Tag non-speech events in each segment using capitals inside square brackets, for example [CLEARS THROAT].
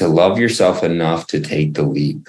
to love yourself enough to take the leap.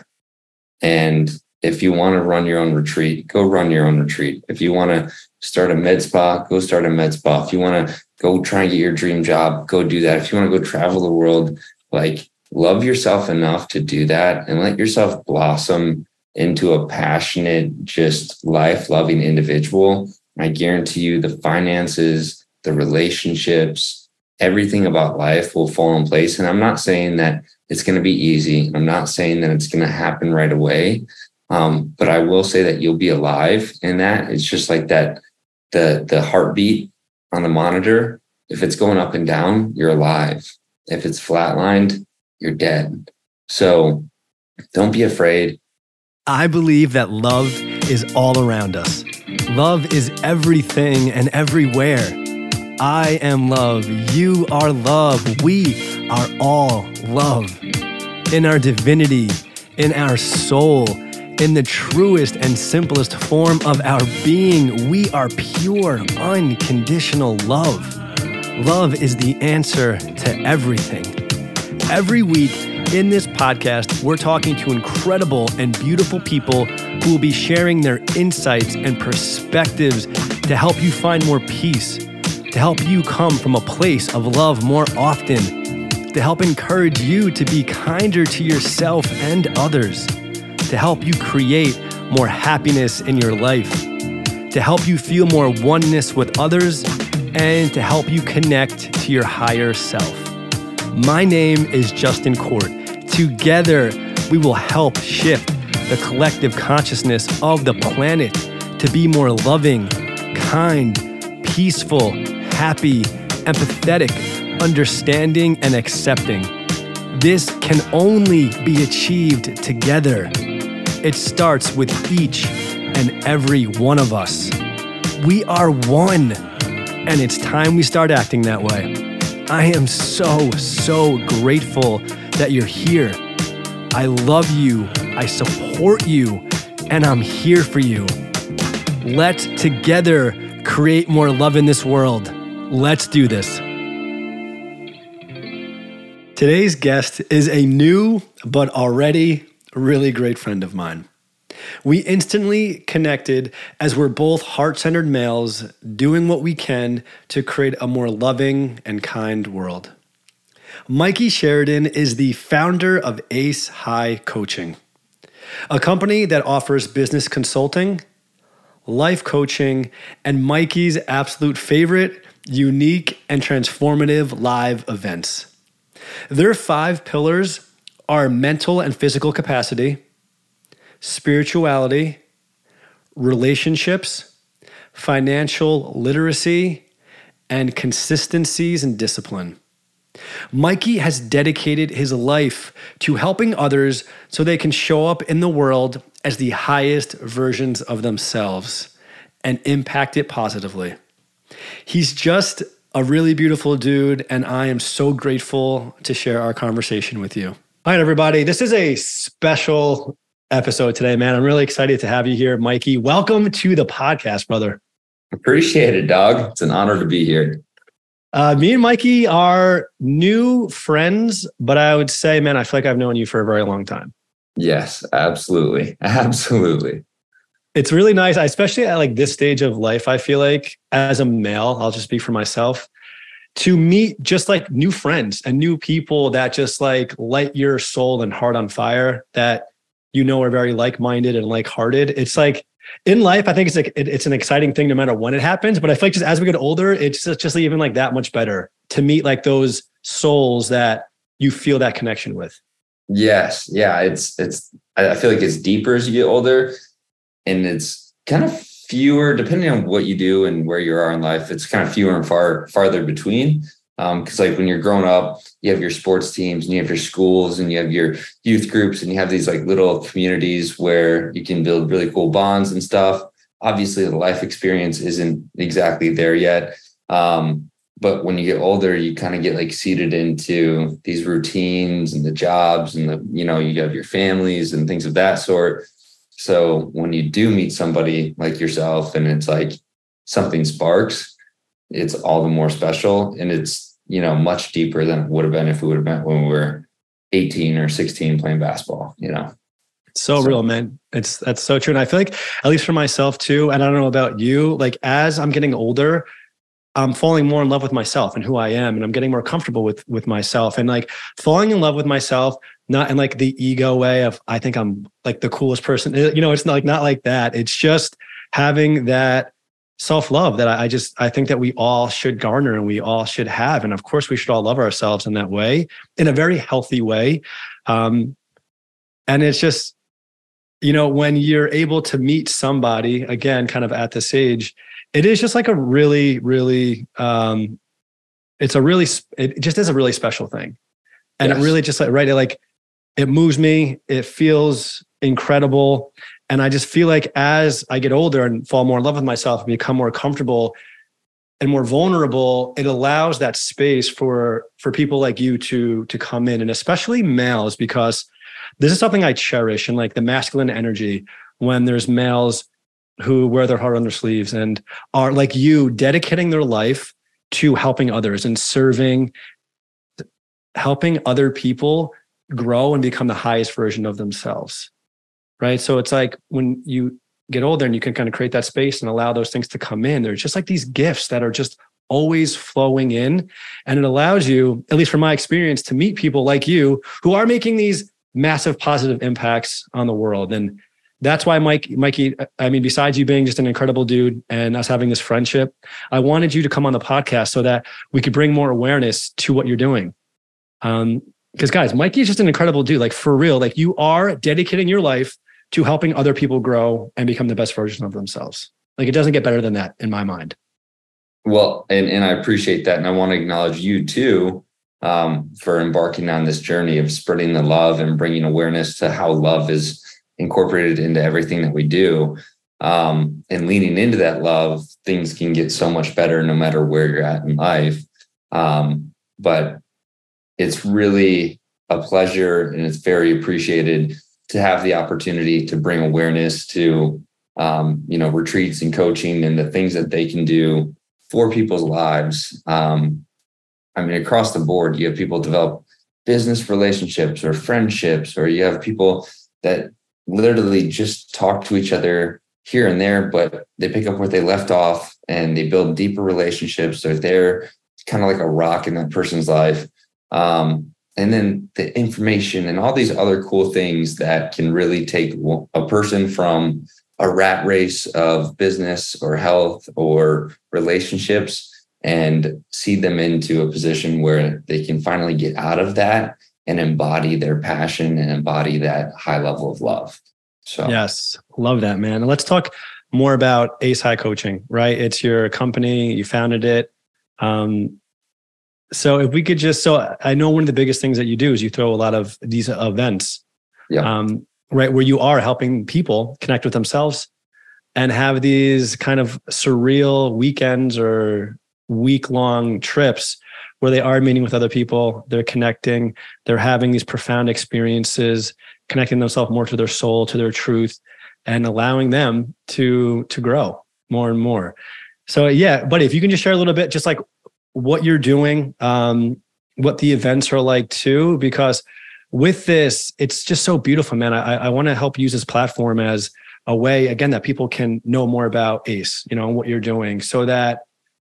And if you want to run your own retreat, go run your own retreat. If you want to start a med spa, go start a med spa. If you want to go try and get your dream job, go do that. If you want to go travel the world, like love yourself enough to do that and let yourself blossom into a passionate, just life loving individual. I guarantee you the finances, the relationships, everything about life will fall in place. And I'm not saying that it's going to be easy. I'm not saying that it's going to happen right away. Um, but I will say that you'll be alive in that. It's just like that the the heartbeat on the monitor. If it's going up and down, you're alive. If it's flatlined, you're dead. So don't be afraid. I believe that love is all around us. Love is everything and everywhere. I am love. You are love. We are all love. In our divinity, in our soul, in the truest and simplest form of our being, we are pure, unconditional love. Love is the answer to everything. Every week in this podcast, we're talking to incredible and beautiful people who will be sharing their insights and perspectives to help you find more peace, to help you come from a place of love more often, to help encourage you to be kinder to yourself and others to help you create more happiness in your life, to help you feel more oneness with others, and to help you connect to your higher self. My name is Justin Court. Together, we will help shift the collective consciousness of the planet to be more loving, kind, peaceful, happy, empathetic, understanding, and accepting. This can only be achieved together. It starts with each and every one of us. We are one, and it's time we start acting that way. I am so, so grateful that you're here. I love you, I support you, and I'm here for you. Let's together create more love in this world. Let's do this. Today's guest is a new but already really great friend of mine. We instantly connected as we're both heart centered males doing what we can to create a more loving and kind world. Mikey Sheridan is the founder of Ace High Coaching, a company that offers business consulting, life coaching, and Mikey's absolute favorite, unique, and transformative live events. Their five pillars are mental and physical capacity, spirituality, relationships, financial literacy, and consistencies and discipline. Mikey has dedicated his life to helping others so they can show up in the world as the highest versions of themselves and impact it positively. He's just a really beautiful dude, and I am so grateful to share our conversation with you. All right, everybody. This is a special episode today, man. I'm really excited to have you here, Mikey. Welcome to the podcast, brother. Appreciate it, dog. It's an honor to be here. Uh, me and Mikey are new friends, but I would say, man, I feel like I've known you for a very long time. Yes, absolutely. [LAUGHS] Absolutely. It's really nice, especially at like this stage of life. I feel like as a male, I'll just speak for myself to meet just like new friends and new people that just like light your soul and heart on fire that you know are very like-minded and like-hearted. It's like in life i think it's like it, it's an exciting thing no matter when it happens but i feel like just as we get older it's just, just even like that much better to meet like those souls that you feel that connection with. Yes. Yeah it's it's i feel like it's deeper as you get older and it's kind of fewer, depending on what you do and where you are in life, it's kind of fewer and far farther between. Because um, like when you're growing up, you have your sports teams and you have your schools and you have your youth groups and you have these like little communities where you can build really cool bonds and stuff. Obviously, the life experience isn't exactly there yet. Um, but when you get older, you kind of get like seated into these routines and the jobs and the, you know, you have your families and things of that sort. So when you do meet somebody like yourself and it's like something sparks, it's all the more special. And it's, you know, much deeper than it would have been if we would have been when we were 18 or 16 playing basketball, you know. So, so real, man. It's that's so true. And I feel like, at least for myself too, and I don't know about you, like as I'm getting older, I'm falling more in love with myself and who I am, and I'm getting more comfortable with with myself, and like falling in love with myself, not in like the ego way of I think I'm like the coolest person. You know, it's not like not like that. It's just having that self love that I, I just I think that we all should garner and we all should have, and of course we should all love ourselves in that way, in a very healthy way. Um, and it's just you know when you're able to meet somebody again, kind of at this age it is just like a really, really, um, it's a really, it just is a really special thing. And yes. it really just like, right, it like, it moves me. It feels incredible. And I just feel like as I get older and fall more in love with myself and become more comfortable and more vulnerable, it allows that space for for people like you to to come in, and especially males, because this is something I cherish and like the masculine energy when there's males who wear their heart on their sleeves and are like you dedicating their life to helping others and serving helping other people grow and become the highest version of themselves right? So it's like when you get older and you can kind of create that space and allow those things to come in there's just like these gifts that are just always flowing in. And it allows you at least from my experience to meet people like you who are making these massive positive impacts on the world. And that's why Mike, Mikey, I mean, besides you being just an incredible dude and us having this friendship, I wanted you to come on the podcast so that we could bring more awareness to what you're doing. Um, because guys, Mikey is just an incredible dude. Like for real, like you are dedicating your life to helping other people grow and become the best version of themselves. Like it doesn't get better than that in my mind. Well, and, and I appreciate that. And I want to acknowledge you too um, for embarking on this journey of spreading the love and bringing awareness to how love is incorporated into everything that we do um, and leaning into that love things can get so much better no matter where you're at in life um, but it's really a pleasure and it's very appreciated to have the opportunity to bring awareness to um, you know retreats and coaching and the things that they can do for people's lives um, i mean across the board you have people develop business relationships or friendships or you have people that literally just talk to each other here and there, but they pick up where they left off and they build deeper relationships. So they're kind of like a rock in that person's life. Um, and then the information and all these other cool things that can really take a person from a rat race of business or health or relationships and see them into a position where they can finally get out of that and embody their passion and embody that high level of love. So, yes, love that, man. let's talk more about Ace High Coaching, right? It's your company, you founded it. Um, so, if we could just, so I know one of the biggest things that you do is you throw a lot of these events, yeah. um, right? Where you are helping people connect with themselves and have these kind of surreal weekends or week long trips where they are meeting with other people, they're connecting, they're having these profound experiences, connecting themselves more to their soul, to their truth, and allowing them to to grow more and more. So yeah, buddy, if you can just share a little bit, just like what you're doing, um, what the events are like too, because with this, it's just so beautiful, man. I, I want to help use this platform as a way, again, that people can know more about ACE, you know, and what you're doing, so that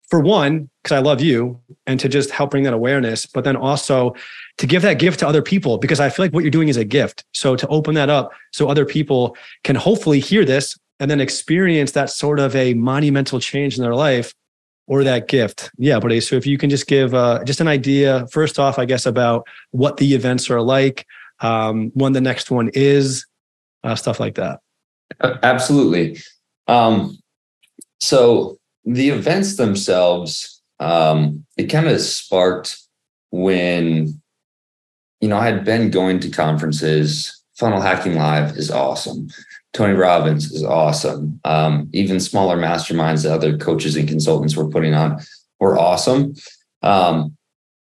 for one, because I love you and to just help bring that awareness, but then also to give that gift to other people because I feel like what you're doing is a gift. So to open that up so other people can hopefully hear this and then experience that sort of a monumental change in their life or that gift. Yeah, buddy. So if you can just give uh, just an idea, first off, I guess, about what the events are like, um, when the next one is, uh, stuff like that. Absolutely. Um, so the events themselves, um, it kind of sparked when, you know, I had been going to conferences. Funnel Hacking Live is awesome. Tony Robbins is awesome. Um, even smaller masterminds that other coaches and consultants were putting on were awesome. Um,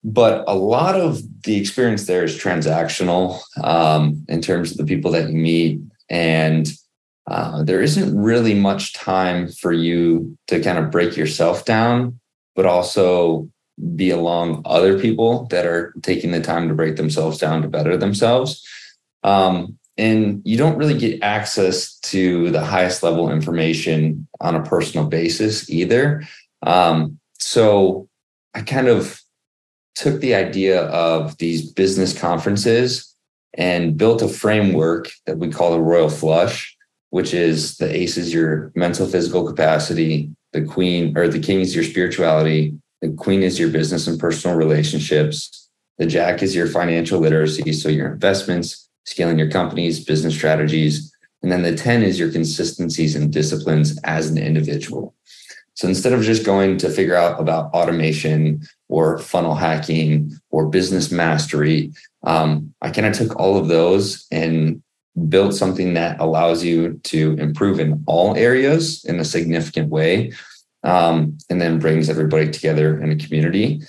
but a lot of the experience there is transactional um, in terms of the people that you meet and uh, there isn't really much time for you to kind of break yourself down, but also be along other people that are taking the time to break themselves down to better themselves. Um, and you don't really get access to the highest level information on a personal basis either. Um, so I kind of took the idea of these business conferences and built a framework that we call the Royal Flush, which is the ace is your mental physical capacity, the queen or the king is your spirituality, the queen is your business and personal relationships, the jack is your financial literacy, so your investments, scaling your companies, business strategies, and then the 10 is your consistencies and disciplines as an individual. So instead of just going to figure out about automation or funnel hacking or business mastery, um, I kind of took all of those and built something that allows you to improve in all areas in a significant way um, and then brings everybody together in a community.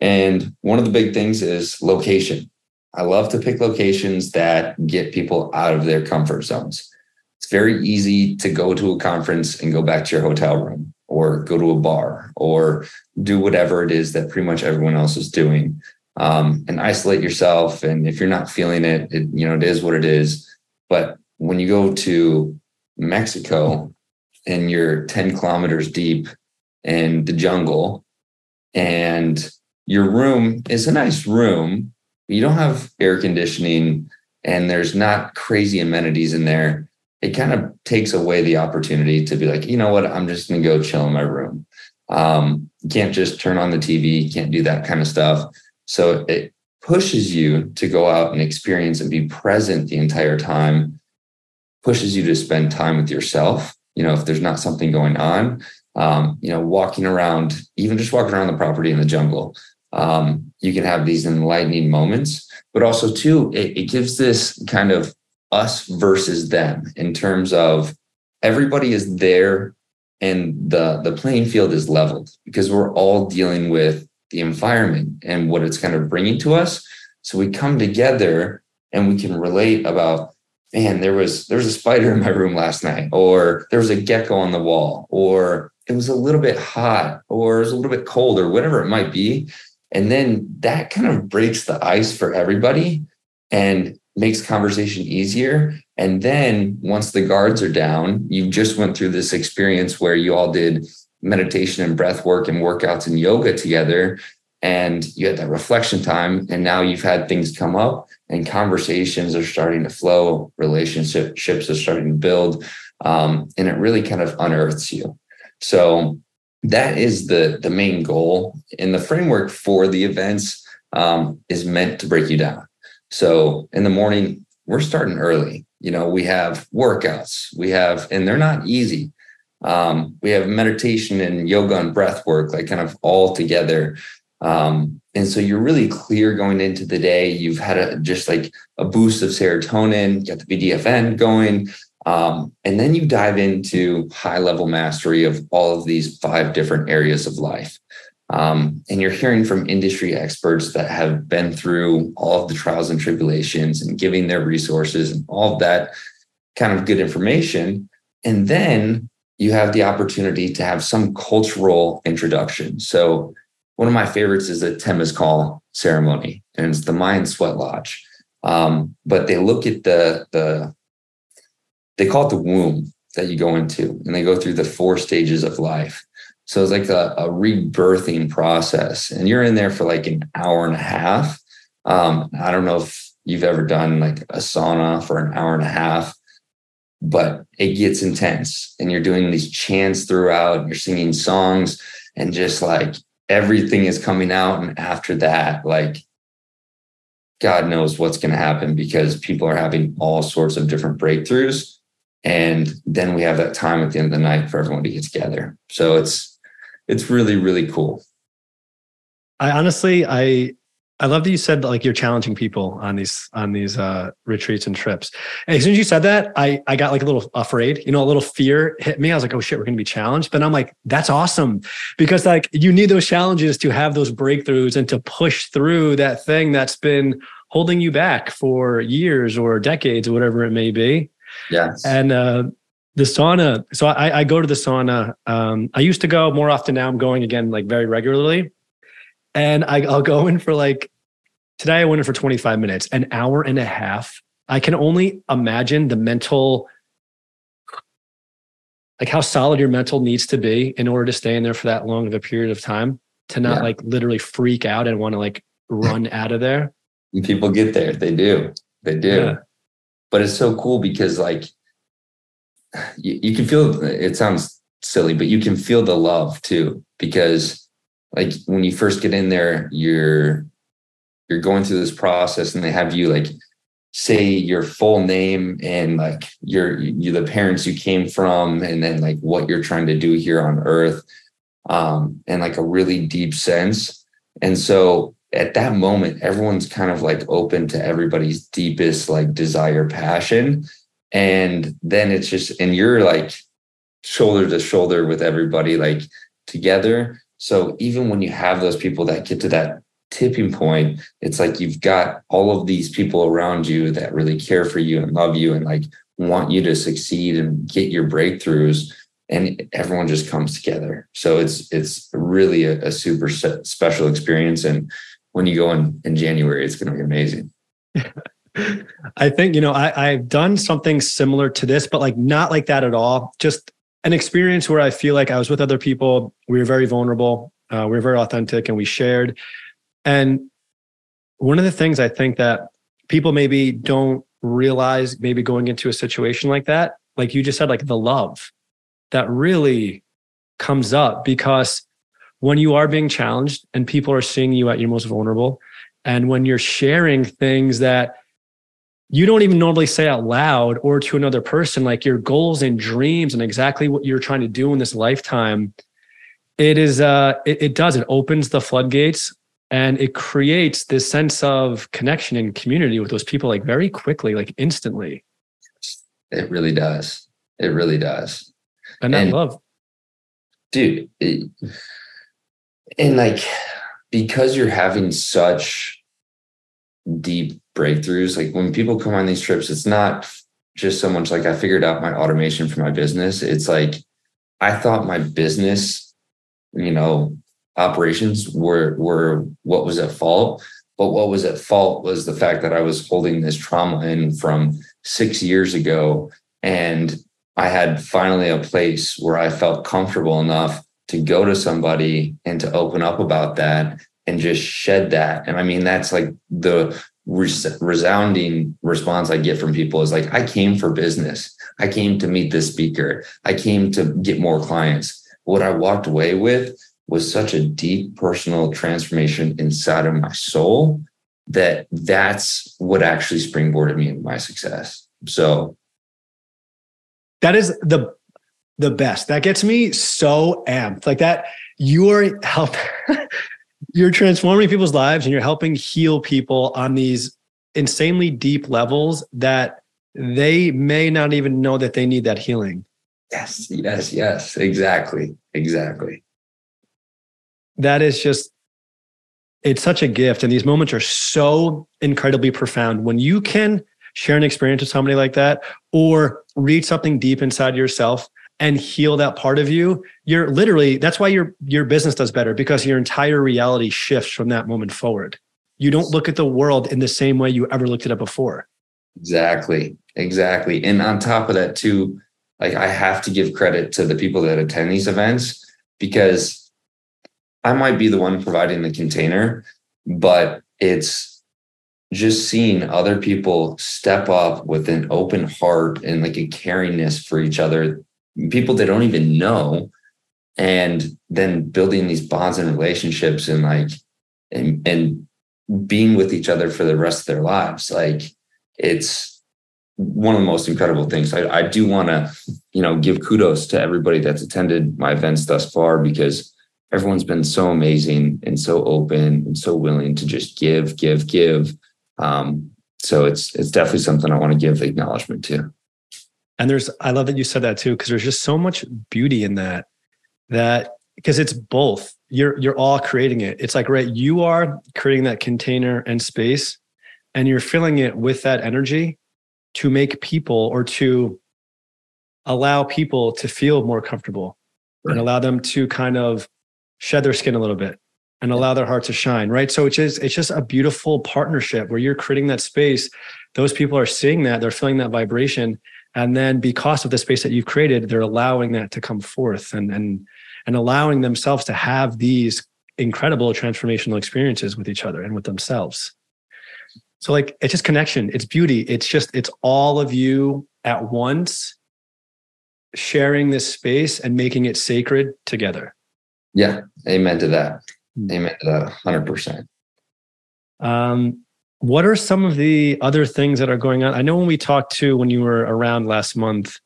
And one of the big things is location. I love to pick locations that get people out of their comfort zones. It's very easy to go to a conference and go back to your hotel room or go to a bar or do whatever it is that pretty much everyone else is doing. Um, and isolate yourself. And if you're not feeling it, it you know it is what it is. But when you go to mexico and you're 10 kilometers deep in the jungle and your room is a nice room you don't have air conditioning and there's not crazy amenities in there it kind of takes away the opportunity to be like, you know what, I'm just going to go chill in my room. Um, you can't just turn on the TV, you can't do that kind of stuff. So it pushes you to go out and experience and be present the entire time, pushes you to spend time with yourself. You know, if there's not something going on, um, you know, walking around, even just walking around the property in the jungle, um, you can have these enlightening moments. But also, too, it, it gives this kind of us versus them in terms of everybody is there and the the playing field is leveled because we're all dealing with the environment and what it's kind of bringing to us so we come together and we can relate about man there was there was a spider in my room last night or there was a gecko on the wall or it was a little bit hot or it was a little bit cold or whatever it might be and then that kind of breaks the ice for everybody and makes conversation easier. And then once the guards are down you just went through this experience where you all did meditation and breath work and workouts and yoga together. And you had that reflection time and now you've had things come up and conversations are starting to flow relationships are starting to build um, and it really kind of unearths you. So that is the the main goal and the framework for the events um, is meant to break you down so in the morning, we're starting early. You know, we have workouts, we have, and they're not easy. Um, we have meditation and yoga and breath work, like kind of all together. Um, and so you're really clear going into the day. You've had a, just like a boost of serotonin, got the BDFN going. Um, and then you dive into high level mastery of all of these five different areas of life. Um, and you're hearing from industry experts that have been through all of the trials and tribulations and giving their resources and all of that kind of good information. And then you have the opportunity to have some cultural introduction. So, one of my favorites is the Temazcal ceremony, and it's the Mayan Sweat Lodge. Um, but they look at the the they call it the womb that you go into, and they go through the four stages of life. So it's like a, a rebirthing process. And you're in there for like an hour and a half. Um, I don't know if you've ever done like a sauna for an hour and a half, but it gets intense. And you're doing these chants throughout, and you're singing songs, and just like everything is coming out. And after that, like God knows what's going to happen because people are having all sorts of different breakthroughs. And then we have that time at the end of the night for everyone to get together. So it's it's really really cool. I honestly i i love that you said like you're challenging people on these on these uh retreats and trips. And as soon as you said that i i got like a little afraid. You know a little fear hit me. I was like oh shit we're gonna be challenged. But i'm like that's awesome. Because like you need those challenges to have those breakthroughs and to push through that thing that's been holding you back for years or decades or whatever it may be yes and uh the sauna so I, I go to the sauna um, i used to go more often now i'm going again like very regularly and I, I'll go in for like today. I went in for 25 minutes, an hour and a half. I can only imagine the mental, like how solid your mental needs to be in order to stay in there for that long of a period of time to not Yeah. like literally freak out and want to like run [LAUGHS] out of there. And people get there. They do. They do. Yeah. But it's so cool because like you, you can feel it sounds silly, but you can feel the love too. Because like when you first get in there, you're you're going through this process and they have you like say your full name and like your you the parents you came from and then like what you're trying to do here on earth um and like a really deep sense and so at that moment everyone's kind of like open to everybody's deepest like desire passion. And then it's just and you're like shoulder to shoulder with everybody like together. So even when you have those people that get to that tipping point it's like you've got all of these people around you that really care for you and love you and like want you to succeed and get your breakthroughs and everyone just comes together. So it's it's really a, a super special experience. And when you go in in january it's going to be amazing [LAUGHS] I think, you know, I, I've done something similar to this, but like not like that at all. Just an experience where I feel like I was with other people. We were very vulnerable. Uh, we were very authentic and we shared. And one of the things I think that people maybe don't realize, maybe going into a situation like that, like you just said, like the love that really comes up because when you are being challenged and people are seeing you at your most vulnerable, and when you're sharing things that you don't even normally say out loud or to another person, like your goals and dreams and exactly what you're trying to do in this lifetime, it is uh it, it does, it opens the floodgates and it creates this sense of connection and community with those people like very quickly, like instantly. it really does it really does And that And- love. dude it- and like because you're having such deep breakthroughs like when people come on these trips it's not just so much like i figured out my automation for my business. It's like i thought my business you know operations were were what was at fault. But what was at fault was the fact that i was holding this trauma in from 6 years ago. And i had finally a place where i felt comfortable enough to go to somebody and to open up about that and just shed that. And I mean, that's like the resounding response I get from people is like, I came for business. I came to meet this speaker. I came to get more clients. What I walked away with was such a deep personal transformation inside of my soul that that's what actually springboarded me into my success. So That is the the best. That gets me so amped. Like that, you are help. [LAUGHS] you're transforming people's lives and you're helping heal people on these insanely deep levels that they may not even know that they need that healing. yes, yes, yes, exactly, exactly. That is just, it's such a gift. And these moments are so incredibly profound. When you can share an experience with somebody like that or read something deep inside yourself and heal that part of you, you're literally, that's why your, your business does better because your entire reality shifts from that moment forward. You don't look at the world in the same way you ever looked at it before. Exactly. Exactly. And on top of that, too, like I have to give credit to the people that attend these events because I might be the one providing the container, but it's just seeing other people step up with an open heart and like a caringness for each other, people they don't even know, and then building these bonds and relationships and like and and being with each other for the rest of their lives. Like it's one of the most incredible things. I, I do want to, you know, give kudos to everybody that's attended my events thus far because everyone's been so amazing and so open and so willing to just give, give, give. Um, so it's it's definitely something I want to give acknowledgement to. And there's, I love that you said that too, because there's just so much beauty in that, that because it's both. You're you're all creating it. It's like, right, you are creating that container and space, and you're filling it with that energy to make people or to allow people to feel more comfortable and allow them to kind of shed their skin a little bit and allow their heart to shine right so it's just it's just a beautiful partnership where you're creating that space those people are seeing that they're feeling that vibration and then because of the space that you've created they're allowing that to come forth and and and allowing themselves to have these incredible transformational experiences with each other and with themselves. So like it's just connection. It's beauty. It's just it's all of you at once sharing this space and making it sacred together. Yeah. Amen to that. Hmm. amen to that 100% um what are some of the other things that are going on? I know when we talked to when you were around last month,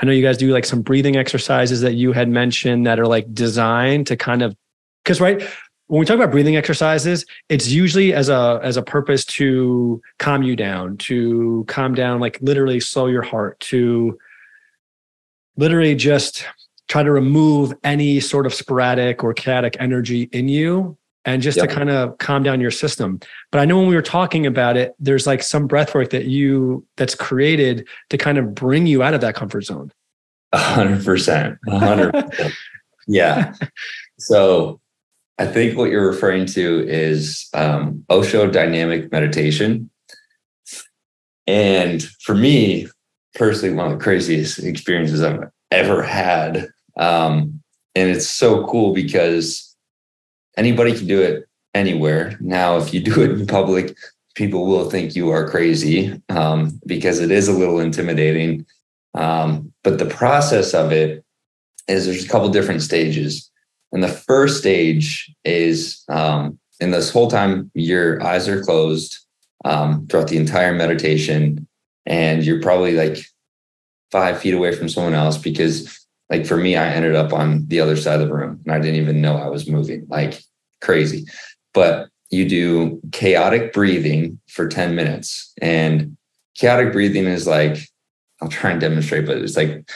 I know you guys do like some breathing exercises that you had mentioned that are like designed to kind of because right when we talk about breathing exercises, it's usually as a as a purpose to calm you down, to calm down, like literally slow your heart, to literally just try to remove any sort of sporadic or chaotic energy in you and just yep. to kind of calm down your system. But I know when we were talking about it, there's like some breath work that you that's created to kind of bring you out of that comfort zone. A hundred percent. A hundred. Yeah. [LAUGHS] So I think what you're referring to is um, Osho dynamic meditation. And for me, personally, one of the craziest experiences I've ever had. Um, and it's so cool because anybody can do it anywhere. Now, if you do it in public, people will think you are crazy um, because it is a little intimidating. Um, but the process of it is there's a couple different stages. And the first stage is um, in this whole time, your eyes are closed um, throughout the entire meditation. And you're probably like five feet away from someone else because like for me, I ended up on the other side of the room and I didn't even know I was moving. Like crazy. But you do chaotic breathing for 10 minutes. And chaotic breathing is like, I'll try and demonstrate, but it's like,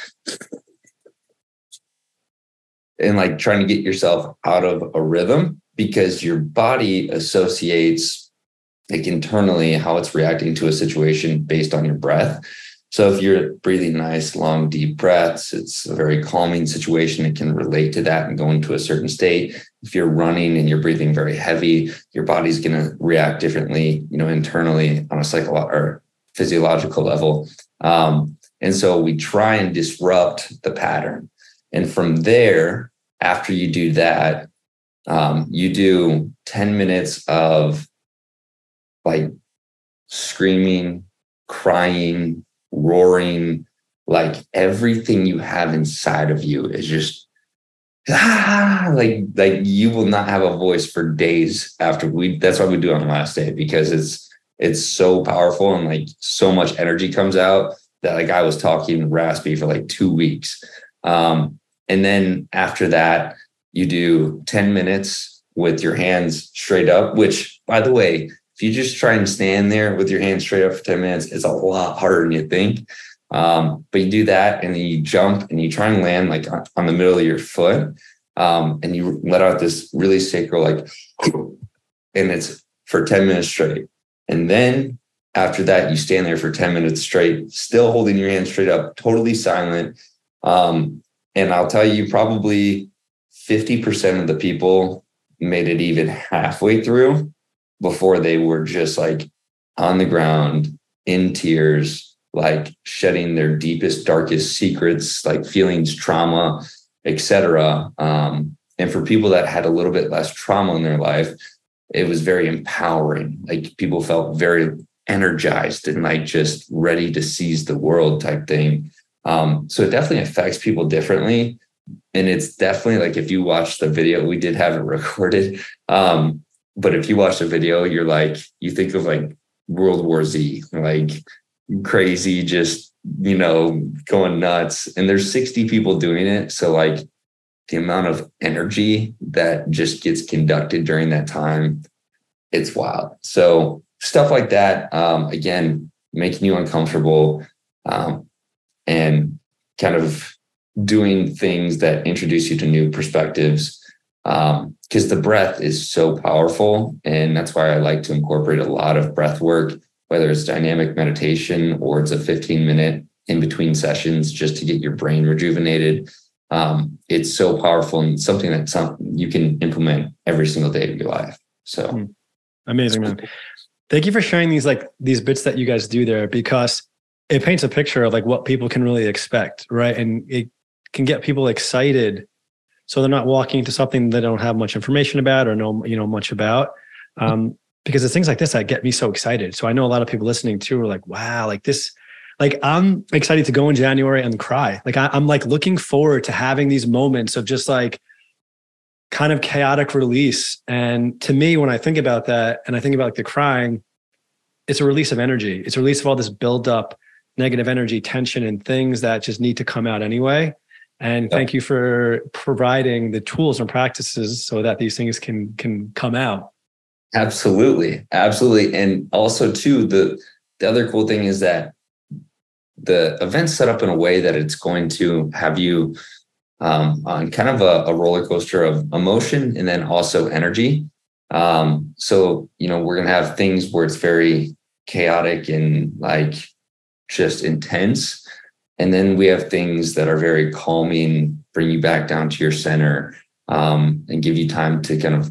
and like trying to get yourself out of a rhythm because your body associates like internally how it's reacting to a situation based on your breath. So if you're breathing nice, long, deep breaths, it's a very calming situation. It can relate to that and go into a certain state. If you're running and you're breathing very heavy, your body's going to react differently, you know, internally on a psychological or physiological level. Um, and so we try and disrupt the pattern. And from there, after you do that, um, you do 10 minutes of like screaming, crying, roaring, like everything you have inside of you is just ah, like like you will not have a voice for days after we that's why we do on the last day because it's it's so powerful and like so much energy comes out that like I was talking raspy for like two weeks. Um, and then after that, you do 10 minutes with your hands straight up, which by the way, if you just try and stand there with your hands straight up for 10 minutes, it's a lot harder than you think. Um, but you do that and then you jump and you try and land like on the middle of your foot. Um, and you let out this really sacred, like, [CLEARS THROAT] and it's for 10 minutes straight. And then after that, you stand there for 10 minutes straight, still holding your hands straight up, totally silent. Um, and I'll tell you, probably 50% of the people made it even halfway through before they were just like on the ground in tears, like shedding their deepest, darkest secrets, like feelings, trauma, etc. Um, and for people that had a little bit less trauma in their life, it was very empowering. Like people felt very energized and like just ready to seize the world type thing. Um, so it definitely affects people differently. And it's definitely like if you watch the video, we did have it [LAUGHS] recorded. Um, but if you watch the video, you're like, you think of like World War Z, like crazy, just, you know, going nuts. And there's 60 people doing it. So, like, the amount of energy that just gets conducted during that time, it's wild. So, stuff like that, um, again, making you uncomfortable um, and kind of doing things that introduce you to new perspectives because um, the breath is so powerful. And that's why I like to incorporate a lot of breath work, whether it's dynamic meditation or it's a 15 minute in between sessions just to get your brain rejuvenated. um, it's so powerful and something that some, you can implement every single day of your life. So mm. amazing, man. Thank you for sharing these like these bits that you guys do there because it paints a picture of like what people can really expect, right? And it can get people excited so they're not walking into something they don't have much information about or know you know much about. Um, because it's things like this that get me so excited. So i know a lot of people listening too are like wow like this like i'm excited to go in january and cry. Like I, i'm like looking forward to having these moments of just like kind of chaotic release. And to me when i think about that and i think about like the crying it's a release of energy. It's a release of all this buildup negative energy tension and things that just need to come out anyway and thank you for providing the tools and practices so that these things can can come out. Absolutely. Absolutely. And also too the the other cool thing is that the event's set up in a way that it's going to have you um, on kind of a, a, roller coaster of emotion and then also energy. Um, so you know we're going to have things where it's very chaotic and like just intense and then we have things that are very calming, bring you back down to your center, um, and give you time to kind of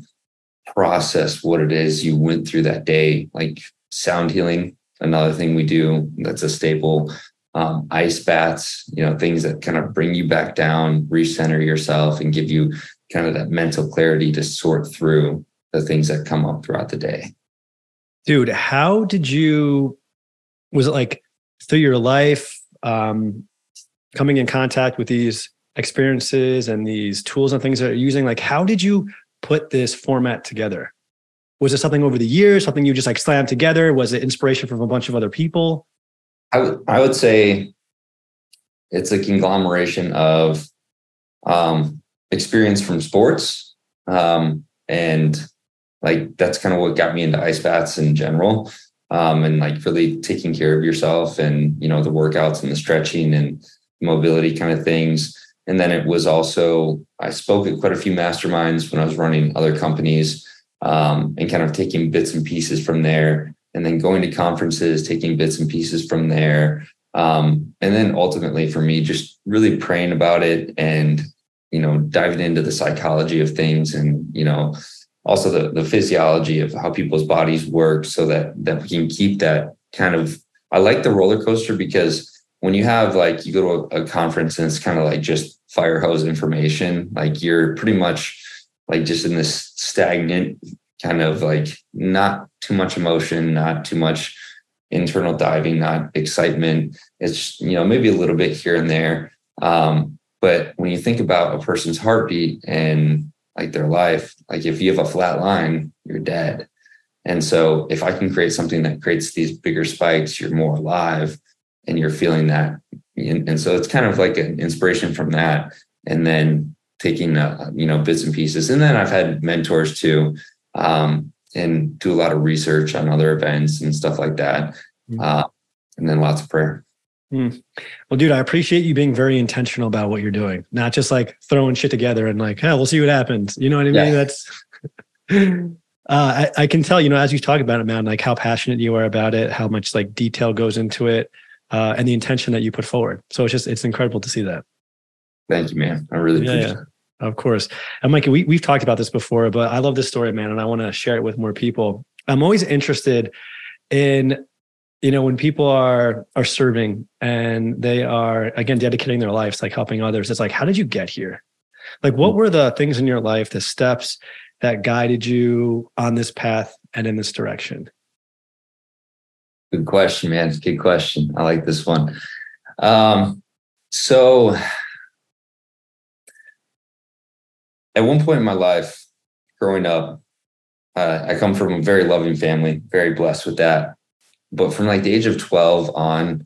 process what it is you went through that day. Like sound healing, another thing we do that's a staple. Um, ice baths, you know, things that kind of bring you back down, recenter yourself, and give you kind of that mental clarity to sort through the things that come up throughout the day. Dude, how did you? Was it like through your life? Um, coming in contact with these experiences and these tools and things that you're using like how did you put this format together? Was it something over the years something you just like slammed together? Was it inspiration from a bunch of other people? I would would say it's a conglomeration of um, experience from sports um, and like that's kind of what got me into ice baths in general um, and like really taking care of yourself and you know the workouts and the stretching and mobility kind of things. And then it was also i spoke at quite a few masterminds when i was running other companies um, and kind of taking bits and pieces from there and then going to conferences taking bits and pieces from there. Um, and then ultimately for me just really praying about it and you know diving into the psychology of things and you know also the, the physiology of how people's bodies work so that that we can keep that kind of i like the roller coaster because when you have like you go to a, a conference and it's kind of like just fire hose information like you're pretty much like just in this stagnant kind of like not too much emotion not too much internal diving not excitement. It's you know maybe a little bit here and there. Um, but when you think about a person's heartbeat and like their life like if you have a flat line you're dead. And so if i can create something that creates these bigger spikes you're more alive and you're feeling that and, and so it's kind of like an inspiration from that and then taking uh, you know bits and pieces. And then i've had mentors too um, and do a lot of research on other events and stuff like that. Mm-hmm. uh, and then lots of prayer Mm. Well, dude, I appreciate you being very intentional about what you're doing, not just like throwing shit together and like, hey, we'll see what happens. You know what I mean? Yeah. That's, [LAUGHS] uh, I, I, can tell, you know, as you talk about it, man, like how passionate you are about it, how much like detail goes into it, uh, and the intention that you put forward. So it's just, it's incredible to see that. Thank you, man. I really appreciate yeah, yeah. it. Of course. And Mikey, we, we've talked about this before, but I love this story, man. And I want to share it with more people. I'm always interested in you know when people are are serving and they are again dedicating their lives like helping others it's like how did you get here? Like what were the things in your life the steps that guided you on this path and in this direction? Good question man. Good question. I like this one. Um so at one point in my life growing up uh, i come from a very loving family very blessed with that but from like the age of 12 on,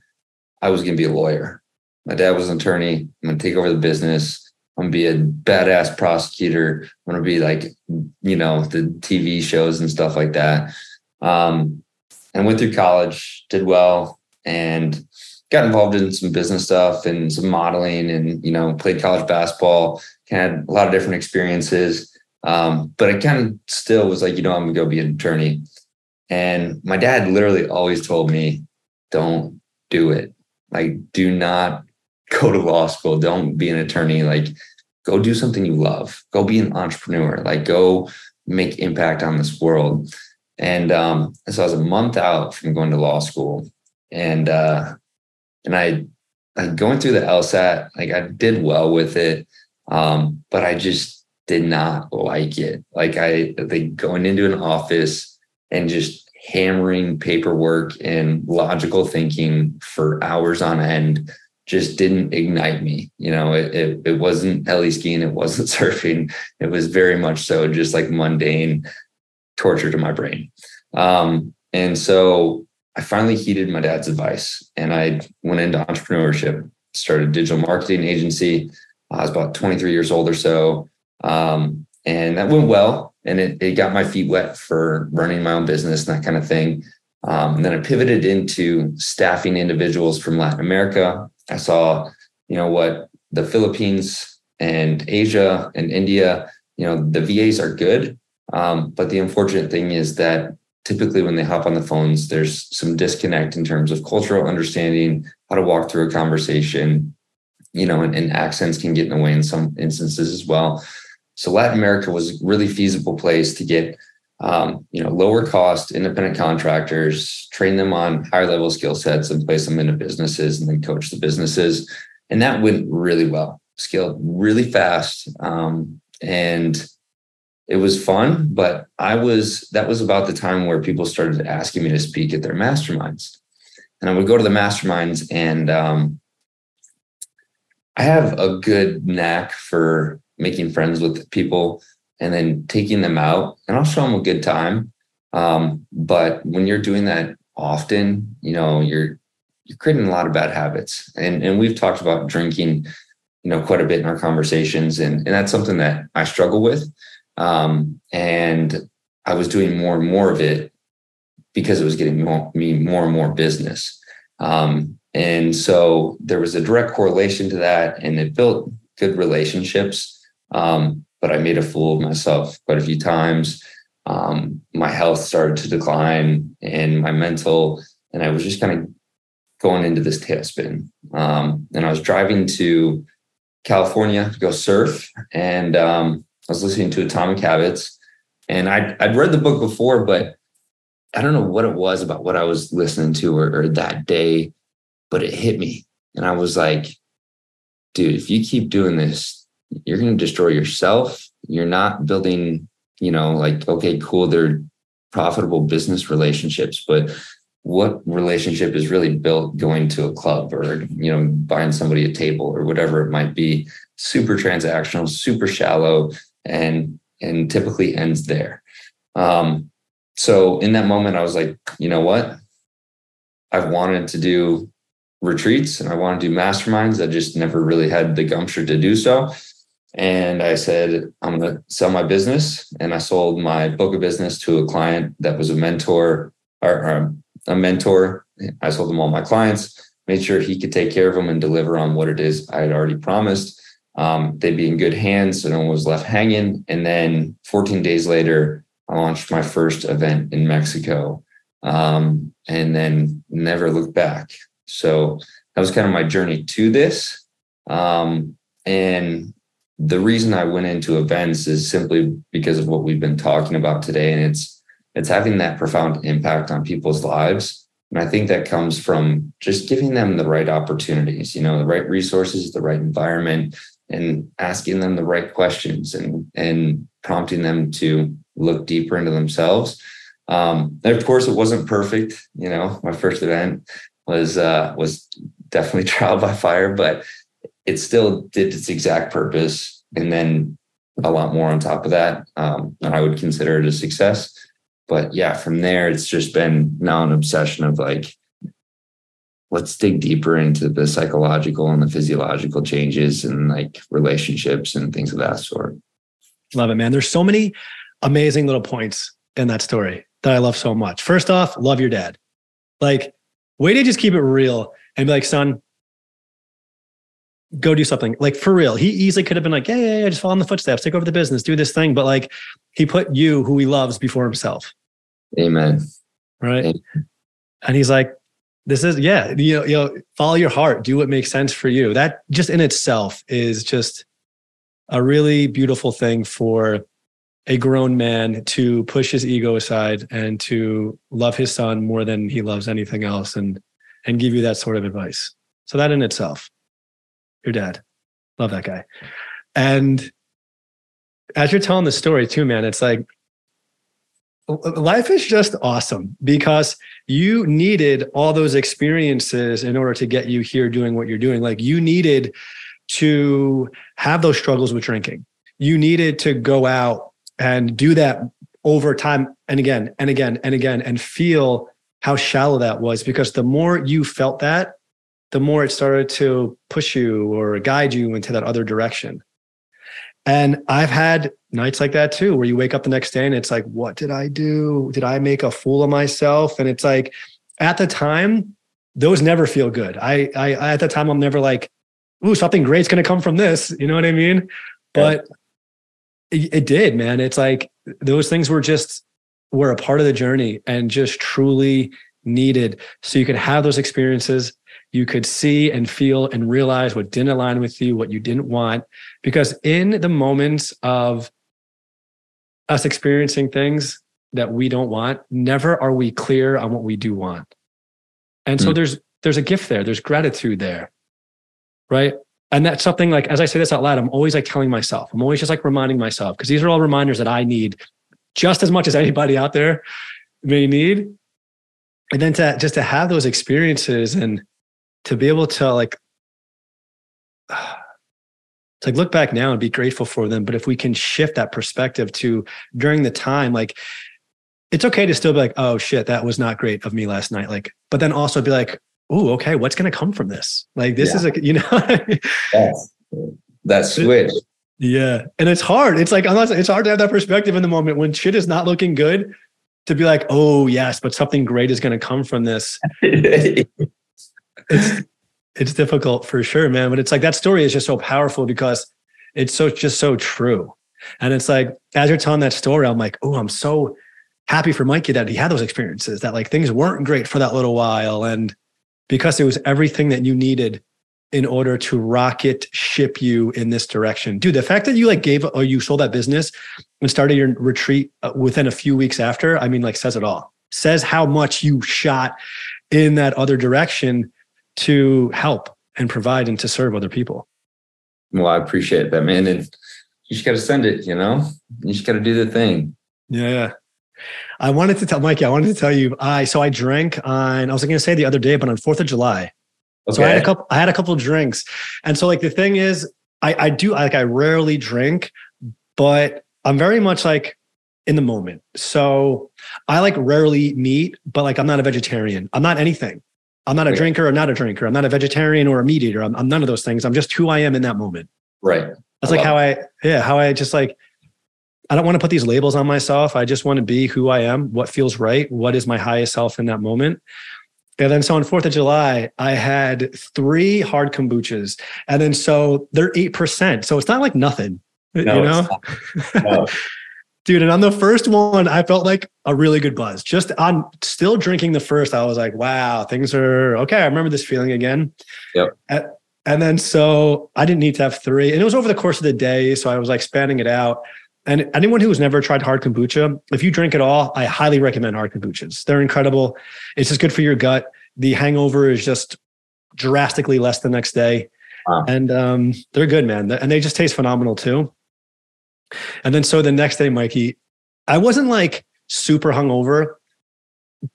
I was going to be a lawyer. My dad was an attorney. I'm going to take over the business. I'm going to be a badass prosecutor. I'm going to be like, you know, the TV shows and stuff like that. Um, and went through college, did well, and got involved in some business stuff and some modeling and, you know, played college basketball, had a lot of different experiences. Um, but I kind of still was like, you know, I'm going to go be an attorney. And my dad literally always told me, don't do it. Like, do not [LAUGHS] go to law school. Don't be an attorney. Like, go do something you love. Go be an entrepreneur. Like, go make impact on this world. And um, so I was a month out from going to law school, and uh, and I, I going through the LSAT. Like, I did well with it, um, but I just did not like it. Like, I like going into an office and just hammering paperwork and logical thinking for hours on end just didn't ignite me. You know, it, it, it wasn't heli skiing, it wasn't [LAUGHS] surfing. It was very much so just like mundane torture to my brain. Um, and so I finally heeded my dad's advice and I went into entrepreneurship, started a digital marketing agency. I was about 23 years old or so. Um, and that went well and it, it got my feet wet for running my own business and that kind of thing. Um, and then i pivoted into staffing individuals from latin america. I saw you know what the philippines and asia and india you know the vas are good. Um, but the unfortunate thing is that typically when they hop on the phones there's some disconnect in terms of cultural understanding how to walk through a conversation you know and, and accents can get in the way in some instances as well so Latin America was a really feasible place to get um, you know lower cost independent contractors, train them on higher level skill sets, and place them into businesses, and then coach the businesses. And that went really well. Scaled really fast, um, and it was fun. But I was that was about the time where people started asking me to speak at their masterminds, and I would go to the masterminds, and um, I have a good knack for making friends with people and then taking them out and I'll show them a good time. Um, but when you're doing that often, you know, you're you're creating a lot of bad habits. And and we've talked about drinking, you know, quite a bit in our conversations. And, and that's something that I struggle with. Um, and I was doing more and more of it because it was getting more, me more and more business. Um, and so there was a direct correlation to that, and it built good relationships. Um, but I made a fool of myself quite a few times. Um, my health started to decline and my mental, and I was just kind of going into this tailspin. Um, and I was driving to California to go surf, and um, I was listening to Atomic Habits. And I'd, I'd read the book before, but I don't know what it was about what I was listening to or, or that day, but it hit me. And I was like, dude, if you keep doing this, you're going to destroy yourself. You're not building, you know, like, okay, cool, they're profitable business relationships, but what relationship is really built going to a club or, you know, buying somebody a table or whatever it might be? Super transactional, super shallow, and and typically ends there. Um, so in that moment, I was like, you know what? I've wanted to do retreats and I want to do masterminds. I just never really had the gumption to do so. And I said, I'm going to sell my business. And I sold my of business to a client that was a mentor or, or a mentor. I sold them all my clients, made sure he could take care of them and deliver on what it is I had already promised. Um, they'd be in good hands. So no one was left hanging. And then 14 days later, I launched my first event in Mexico um, and then never looked back. So that was kind of my journey to this. Um, and the reason I went into events is simply because of what we've been talking about today. And it's it's having that profound impact on people's lives. And I think that comes from just giving them the right opportunities, you know, the right resources, the right environment, and asking them the right questions and and prompting them to look deeper into themselves. Um, and of course, it wasn't perfect. You know, my first event was uh, was definitely [LAUGHS] trial by fire, but it still did its exact purpose and then a lot more on top of that um, and i would consider it a success. But yeah from there it's just been now an obsession of like let's dig deeper into the psychological and the physiological changes and like relationships and things of that sort. Love it man. There's so many amazing little points in that story that i love so much. First off love your dad. Like way to just keep it real and be like son go do something like for real. He easily could have been like, yeah, yeah, yeah, just follow in the footsteps, take over the business, do this thing. But like he put you, who he loves, before himself. Amen. Right. Amen. And he's like, this is yeah you know, you know follow your heart do what makes sense for you that just in itself is just a really beautiful thing for a grown man to push his ego aside and to love his son more than he loves anything else and and give you that sort of advice so that in itself your dad love that guy and as you're telling the story too man it's like life is just awesome because you needed all those experiences in order to get you here doing what you're doing. Like you needed to have those struggles with drinking. You needed to go out and do that over time and again and again and again and feel how shallow that was because the more you felt that, the more it started to push you or guide you into that other direction. And I've had nights like that too, where you wake up the next day and it's like, what did I do? Did I make a fool of myself? And it's like, at the time, those never feel good. I, I, I at the time, I'm never like, ooh, something great's going to come from this. You know what I mean? But it, it did, man. It's like those things were just, were a part of the journey and just truly needed. So you could have those experiences you could see and feel and realize what didn't align with you, what you didn't want. Because in the moments of us experiencing things that we don't want, never are we clear on what we do want. And so mm. there's there's a gift there, there's gratitude there. Right. And that's something like, as I say this out loud, I'm always like telling myself, I'm always just like reminding myself, because these are all reminders that I need just as much as anybody out there may need. And then to just to have those experiences and to be able to like [SIGHS] to like look back now and be grateful for them but if we can shift that perspective to during the time like it's okay to still be like oh shit that was not great of me last night like but then also be like oh okay what's going to come from this like this yeah. is a you know yes. that [LAUGHS] switch yeah and it's hard it's like unless it's hard to have that perspective in the moment when shit is not looking good to be like oh yes but something great is going to come from this [LAUGHS] it's it's difficult for sure, man. But it's like that story is just so powerful because it's so just so true. And it's like as you're telling that story, I'm like, oh, I'm so happy for Mikey that he had those experiences. That like things weren't great for that little while, and because it was everything that you needed in order to rocket ship you in this direction. Dude, the fact that you like gave or you sold that business and started your retreat uh, within a few weeks after, I mean, like says it all. Says how much you shot in that other direction to help and provide and to serve other people. Well, I appreciate that, man. And you just got to send it, you know, you just got to do the thing. Yeah. I wanted to tell Mikey, I wanted to tell you, I, so I drank on, I was going to say the other day, but on 4th of July. Okay. So I had a couple, I had a couple drinks. And so like the thing is, I, I do, like, I rarely drink, but I'm very much like in the moment. So I like rarely eat meat, but like I'm not a vegetarian. I'm not anything. I'm not a drinker or not a drinker. I'm not a vegetarian or a meat eater. I'm, I'm, none of those things. I'm just who I am in that moment. Right. That's like how I, yeah, how I just like, I don't want to put these labels on myself. I just want to be who I am, what feels right, what is my highest self in that moment. And then so on 4th of July, I had three hard kombuchas. And then so they're 8%. So it's not like nothing, no, you know? [LAUGHS] Dude. And on the first one, I felt like a really good buzz. Just on still drinking the first, I was like, wow, things are okay. I remember this feeling again. Yep. And then so I didn't need to have three. And it was over the course of the day. So I was like spanning it out. And anyone who has never tried hard kombucha, if you drink it all, I highly recommend hard kombuchas. They're incredible. It's just good for your gut. The hangover is just drastically less the next day. Wow. And um, they're good, man. And they just taste phenomenal too. And then so the next day, Mikey, I wasn't like super hungover,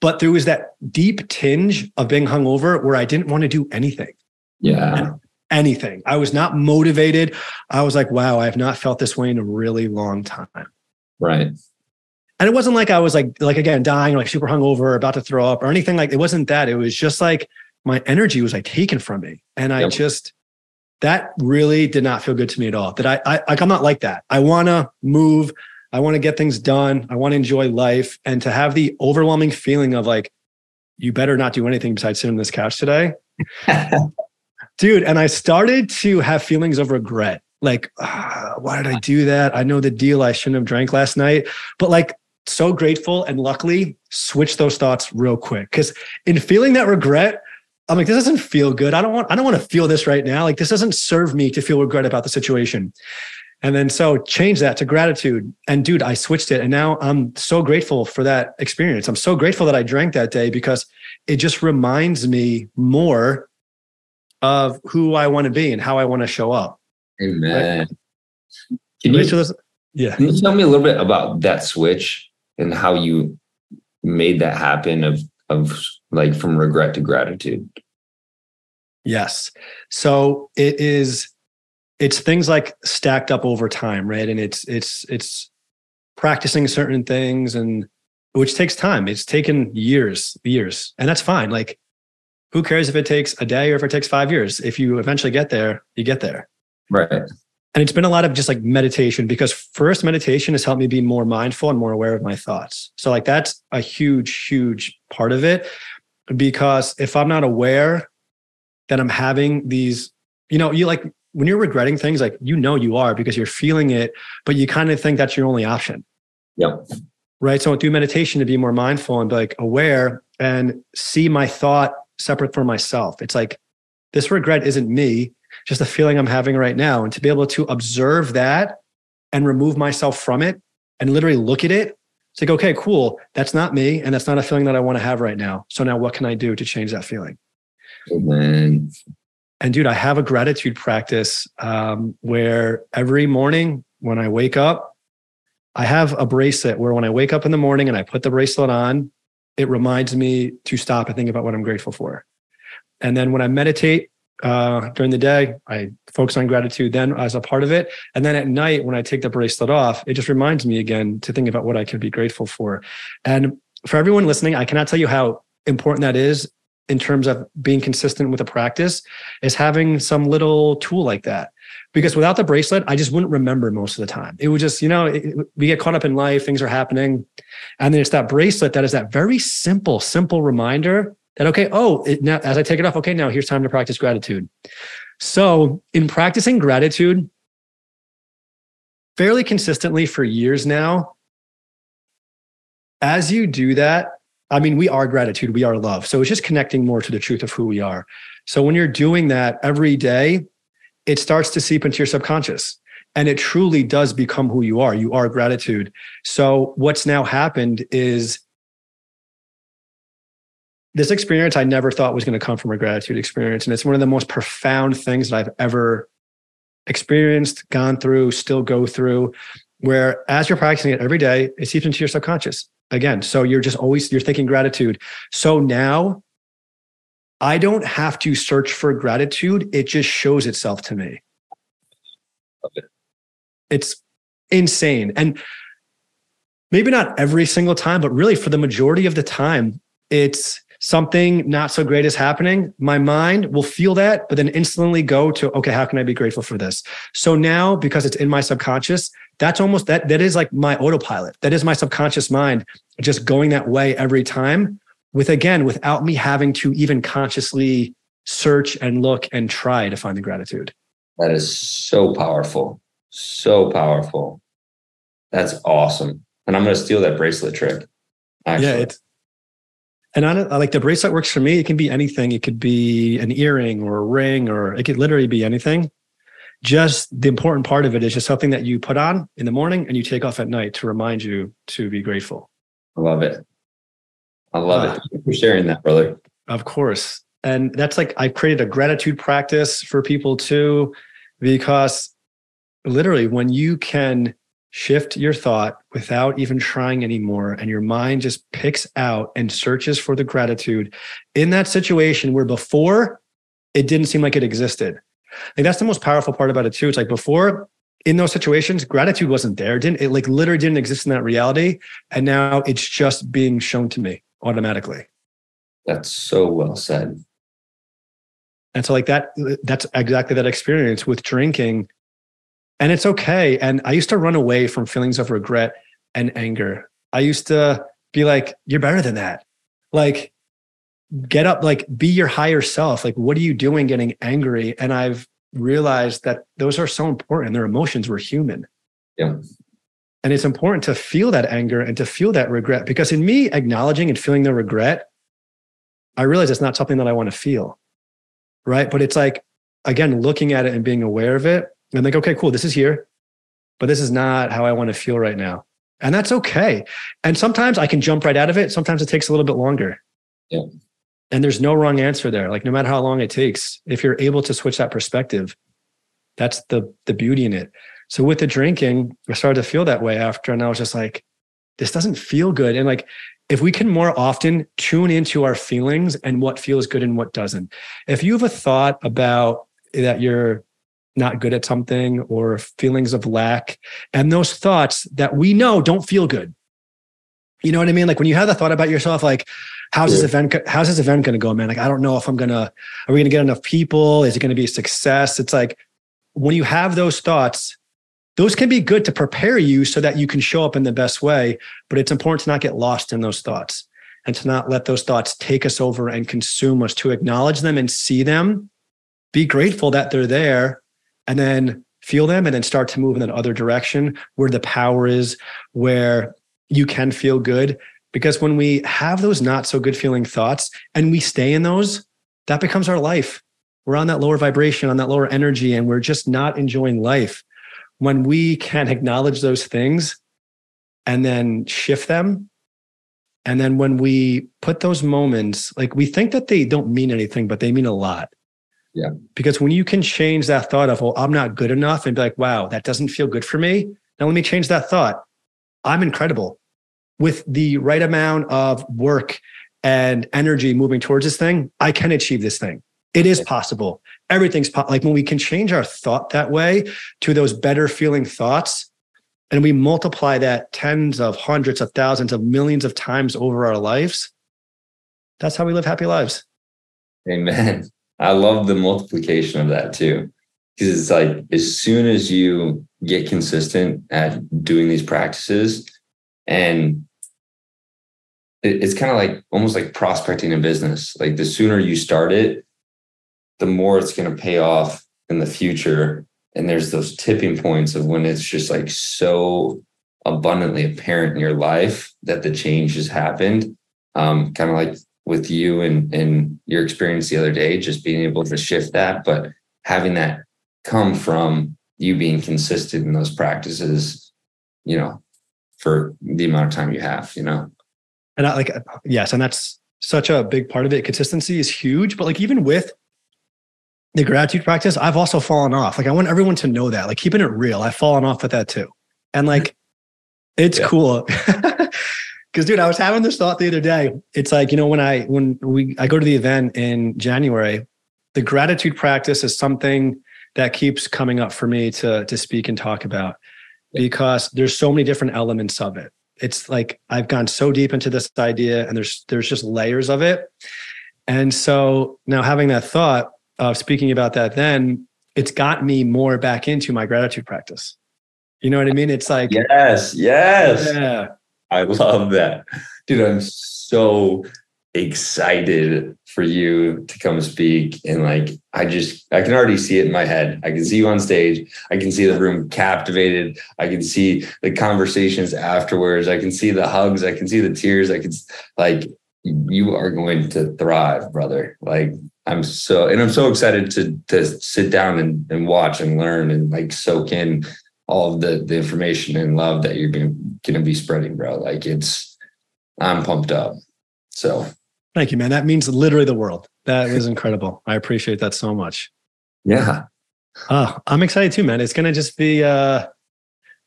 but there was that deep tinge of being hungover where I didn't want to do anything. Yeah. Anything. I was not motivated. I was like, wow, I have not felt this way in a really long time. Right. And it wasn't like I was like, like again, dying, or like super hungover, about to throw up or anything like it wasn't that. It was just like my energy was like taken from me. And I yep. just that really did not feel good to me at all. That I, I like I'm not like that. I want to move. I want to get things done. I want to enjoy life, and to have the overwhelming feeling of like, you better not do anything besides sit on this couch today, [LAUGHS] dude. And I started to have feelings of regret. Like, ah, why did I do that? I know the deal. I shouldn't have drank last night. But like, so grateful and luckily switch those thoughts real quick. Cause in feeling that regret, I'm like, this doesn't feel good. I don't want, I don't want to feel this right now. Like this doesn't serve me to feel regret about the situation. And then so change that to gratitude. And dude, I switched it. And now I'm so grateful for that experience. I'm so grateful that I drank that day because it just reminds me more of who I want to be and how I want to show up. Amen. Right? Can you, yeah. Can you tell me a little bit about that switch and how you made that happen of of like from regret to gratitude? Yes. So it is it's things like stacked up over time, right? And it's it's it's practicing certain things and which takes time. It's taken years, years. And that's fine. Like who cares if it takes a day or if it takes 5 years? If you eventually get there, you get there. Right. And it's been a lot of just like meditation because first meditation has helped me be more mindful and more aware of my thoughts. So like that's a huge huge part of it because if I'm not aware that I'm having these you know, you like when you're regretting things, like you know you are because you're feeling it, but you kind of think that's your only option. Yeah. Right. So do meditation to be more mindful and be like aware and see my thought separate from myself. It's like this regret isn't me, just a feeling I'm having right now. And to be able to observe that and remove myself from it and literally look at it. It's like, okay, cool. That's not me. And that's not a feeling that I want to have right now. So now what can I do to change that feeling? And dude, I have a gratitude practice um, where every morning when I wake up, I have a bracelet where when I wake up in the morning and I put the bracelet on, it reminds me to stop and think about what I'm grateful for. And then when I meditate uh, during the day, I focus on gratitude then as a part of it. And then at night, when I take the bracelet off, it just reminds me again to think about what I can be grateful for. And for everyone listening, I cannot tell you how important that is in terms of being consistent with a practice is having some little tool like that because without the bracelet i just wouldn't remember most of the time it would just you know it, we get caught up in life things are happening and then it's that bracelet that is that very simple simple reminder that okay oh it, now as i take it off okay now here's time to practice gratitude so in practicing gratitude fairly consistently for years now as you do that I mean, we are gratitude, we are love. So it's just connecting more to the truth of who we are. So when you're doing that every day, it starts to seep into your subconscious and it truly does become who you are. You are gratitude. So what's now happened is this experience I never thought was going to come from a gratitude experience. And it's one of the most profound things that I've ever experienced, gone through, still go through, where as you're practicing it every day, it seeps into your subconscious again. So you're just always you're thinking gratitude. So now i don't have to search for gratitude. It just shows itself to me. It's insane. And maybe not every single time but really for the majority of the time it's something not so great is happening my mind will feel that but then instantly go to okay how can i be grateful for this? So now because it's in my subconscious that's almost that that is like my autopilot. That is my subconscious mind just going that way every time with again without me having to even consciously search and look and try to find the gratitude. That is so powerful. So powerful. That's awesome. And i'm going to steal that bracelet trick actually. yeah it's and I, I like the bracelet works for me. It can be anything. It could be an earring or a ring, or it could literally be anything just the important part of it is just something that you put on in the morning and you take off at night to remind you to be grateful. I love it. I love uh, it. Thank you for sharing that, brother. Of course. And that's like I've created a gratitude practice for people too, because literally when you can shift your thought without even trying anymore and your mind just picks out and searches for the gratitude in that situation where before it didn't seem like it existed like that's the most powerful part about it too. It's like before in those situations, gratitude wasn't there. It didn't it like literally didn't exist in that reality. And now it's just being shown to me automatically. That's so well said. And so like that, that's exactly that experience with drinking. And it's okay. And I used to run away from feelings of regret and anger. I used to be like, you're better than that. Like get up, like be your higher self. Like, what are you doing getting angry? And I've realized that those are so important. Their emotions were human. Yeah. And it's important to feel that anger and to feel that regret because in me acknowledging and feeling the regret, I realize it's not something that I want to feel. Right. But it's like, again, looking at it and being aware of it and like, okay, cool, this is here, but this is not how I want to feel right now. And that's okay. And sometimes I can jump right out of it. Sometimes it takes a little bit longer. Yeah. And there's no wrong answer there. Like no matter how long it takes, if you're able to switch that perspective, that's the the beauty in it. So with the drinking, I started to feel that way after, and I was just like, this doesn't feel good. And like, if we can more often tune into our feelings and what feels good and what doesn't. If you have a thought about that you're not good at something or feelings of lack, and those thoughts that we know don't feel good. You know what I mean? Like when you have the thought about yourself, like, how's this event, how's this event going to go, man? Like, I don't know if I'm going to, are we going to get enough people? Is it going to be a success? It's like when you have those thoughts, those can be good to prepare you so that you can show up in the best way. But it's important to not get lost in those thoughts and to not let those thoughts take us over and consume us, to acknowledge them and see them, be grateful that they're there, and then feel them and then start to move in that other direction where the power is, where you can feel good. Because when we have those not so good feeling thoughts and we stay in those, that becomes our life. We're on that lower vibration, on that lower energy, and we're just not enjoying life when we can acknowledge those things and then shift them and then when we put those moments like we think that they don't mean anything but they mean a lot yeah. Because when you can change that thought of well i'm not good enough and be like wow that doesn't feel good for me now let me change that thought. I'm incredible. With the right amount of work and energy moving towards this thing i can achieve this thing. It is possible. Everything's po- like when we can change our thought that way to those better feeling thoughts and we multiply that tens of hundreds of thousands of millions of times over our lives that's how we live happy lives. Amen i love the multiplication of that too because it's like as soon as you get consistent at doing these practices and it's kind of like almost like prospecting a business like the sooner you start it the more it's going to pay off in the future. And there's those tipping points of when it's just like so abundantly apparent in your life that the change has happened. Um, kind of like with you and, and your experience the other day, just being able to shift that, but having that come from you being consistent in those practices, you know, for the amount of time you have, you know. And I like, yes, and that's such a big part of it. Consistency is huge, but like even with the gratitude practice, I've also fallen off. Like I want everyone to know that. Like keeping it real, I've fallen off with that too. And like it's yeah. cool. [LAUGHS] Cause dude, I was having this thought the other day. It's like, you know, when I when we I go to the event in January, the gratitude practice is something that keeps coming up for me to to speak and talk about because there's so many different elements of it. It's like I've gone so deep into this idea and there's there's just layers of it. And so now having that thought, of speaking about that then, it's got me more back into my gratitude practice. You know what I mean? It's like yes, yes. Yeah. I love that. Dude, I'm so excited for you to come speak and like I just I can already see it in my head. I can see you on stage. I can see the room captivated. I can see the conversations afterwards. I can see the hugs. I can see the tears. I can like you are going to thrive, brother. Like I'm so and I'm so excited to to sit down and, and watch and learn and like soak in all of the the information and love that you're gonna gonna be spreading, bro. Like it's I'm pumped up. So thank you, man. That means literally the world. That was incredible. I appreciate that so much. Yeah. Oh, I'm excited too, man. It's gonna just be uh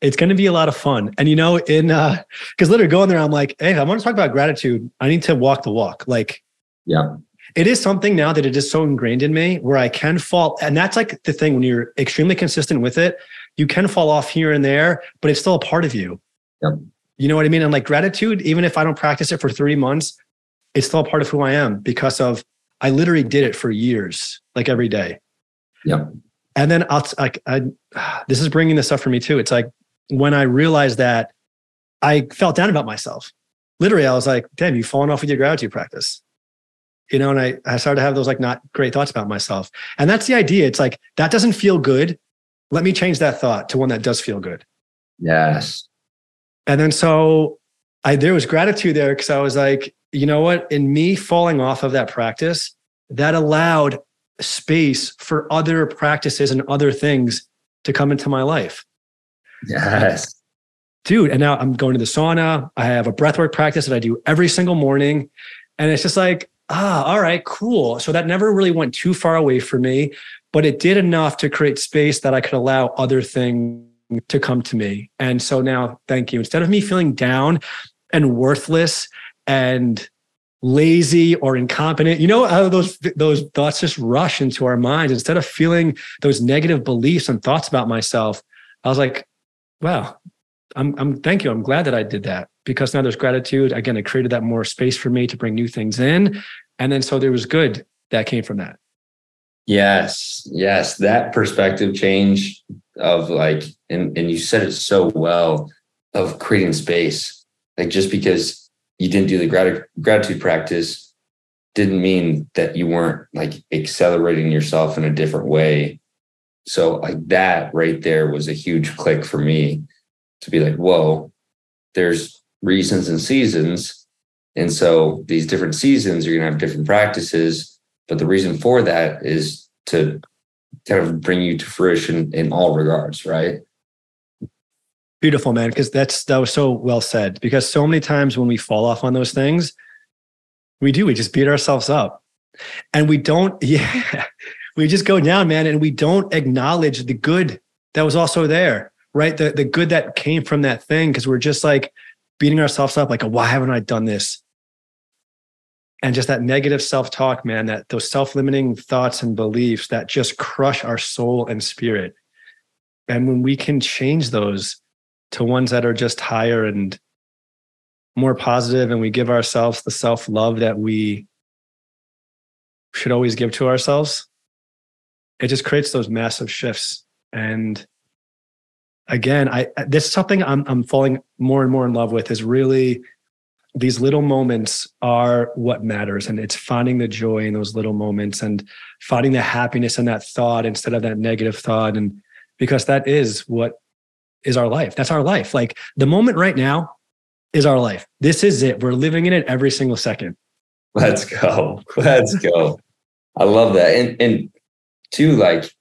it's going to be a lot of fun. And you know, in uh, because literally going there, I'm like, hey, I want to talk about gratitude. I need to walk the walk. Like, yeah, it is something now that it is so ingrained in me where I can fall. And that's like the thing when you're extremely consistent with it, you can fall off here and there, but it's still a part of you. Yep. You know what I mean? And like gratitude, even if I don't practice it for three months, it's still a part of who I am because of I literally did it for years, like every day. Yep. And then I'll like I, [SIGHS] this is bringing this up for me too. It's like when I realized that, I felt down about myself. Literally, I was like, "Damn, you've fallen off with your gratitude practice." you know, and I, I started to have those like not great thoughts about myself. And that's the idea. It's like, that doesn't feel good. Let me change that thought to one that does feel good. Yes. And then so I there was gratitude there because I was like, you know what? In me falling off of that practice, that allowed space for other practices and other things to come into my life. Yes. Dude, and now I'm going to the sauna. I have a breathwork practice that I do every single morning. And it's just like, ah, all right, cool. So that never really went too far away for me, but it did enough to create space that I could allow other things to come to me. And so now, thank you. Instead of me feeling down and worthless and lazy or incompetent. You know how those those thoughts just rush into our minds instead of feeling those negative beliefs and thoughts about myself. I was like, wow, I'm I'm thank you. I'm glad that I did that because now there's gratitude. Again, it created that more space for me to bring new things in. And then so there was good that came from that. Yes, yes, that perspective change of like, and and you said it so well of creating space. Like just because you didn't do the grat- gratitude practice didn't mean that you weren't like accelerating yourself in a different way. So like that right there was a huge click for me to be like, whoa, there's reasons and seasons. And so these different seasons, you're gonna have different practices. But the reason for that is to kind of bring you to fruition in all regards, right? Beautiful, man. Because that's that was so well said. Because so many times when we fall off on those things, we do, we just beat ourselves up. And we don't, [LAUGHS] yeah, we just go down, man, and we don't acknowledge the good that was also there, right? The the good that came from that thing. Cause we're just like beating ourselves up, like, why haven't I done this? And just that negative self-talk, man, that those self-limiting thoughts and beliefs that just crush our soul and spirit. And when we can change those, to ones that are just higher and more positive and we give ourselves the self-love that we should always give to ourselves it just creates those massive shifts and again i this is something I'm, I'm falling more and more in love with is really these little moments are what matters and it's finding the joy in those little moments and finding the happiness in that thought instead of that negative thought and because that is what is our life. That's our life. Like the moment right now is our life. This is it. We're living in it every single second. Let's go. [LAUGHS] Let's go. I love that. And and two, like,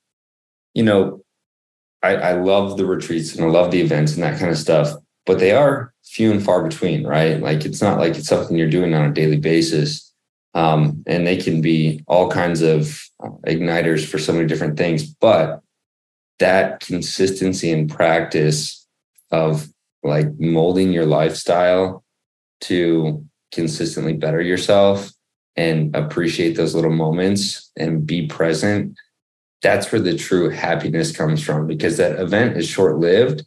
you know, I, I love the retreats and I love the events and that kind of stuff, but they are few and far between, right? Like it's not like it's something you're doing on a daily basis. Um, and they can be all kinds of uh, igniters for so many different things. But that consistency and practice of like molding your lifestyle to consistently better yourself and appreciate those little moments and be present that's where the true happiness comes from because that event is short lived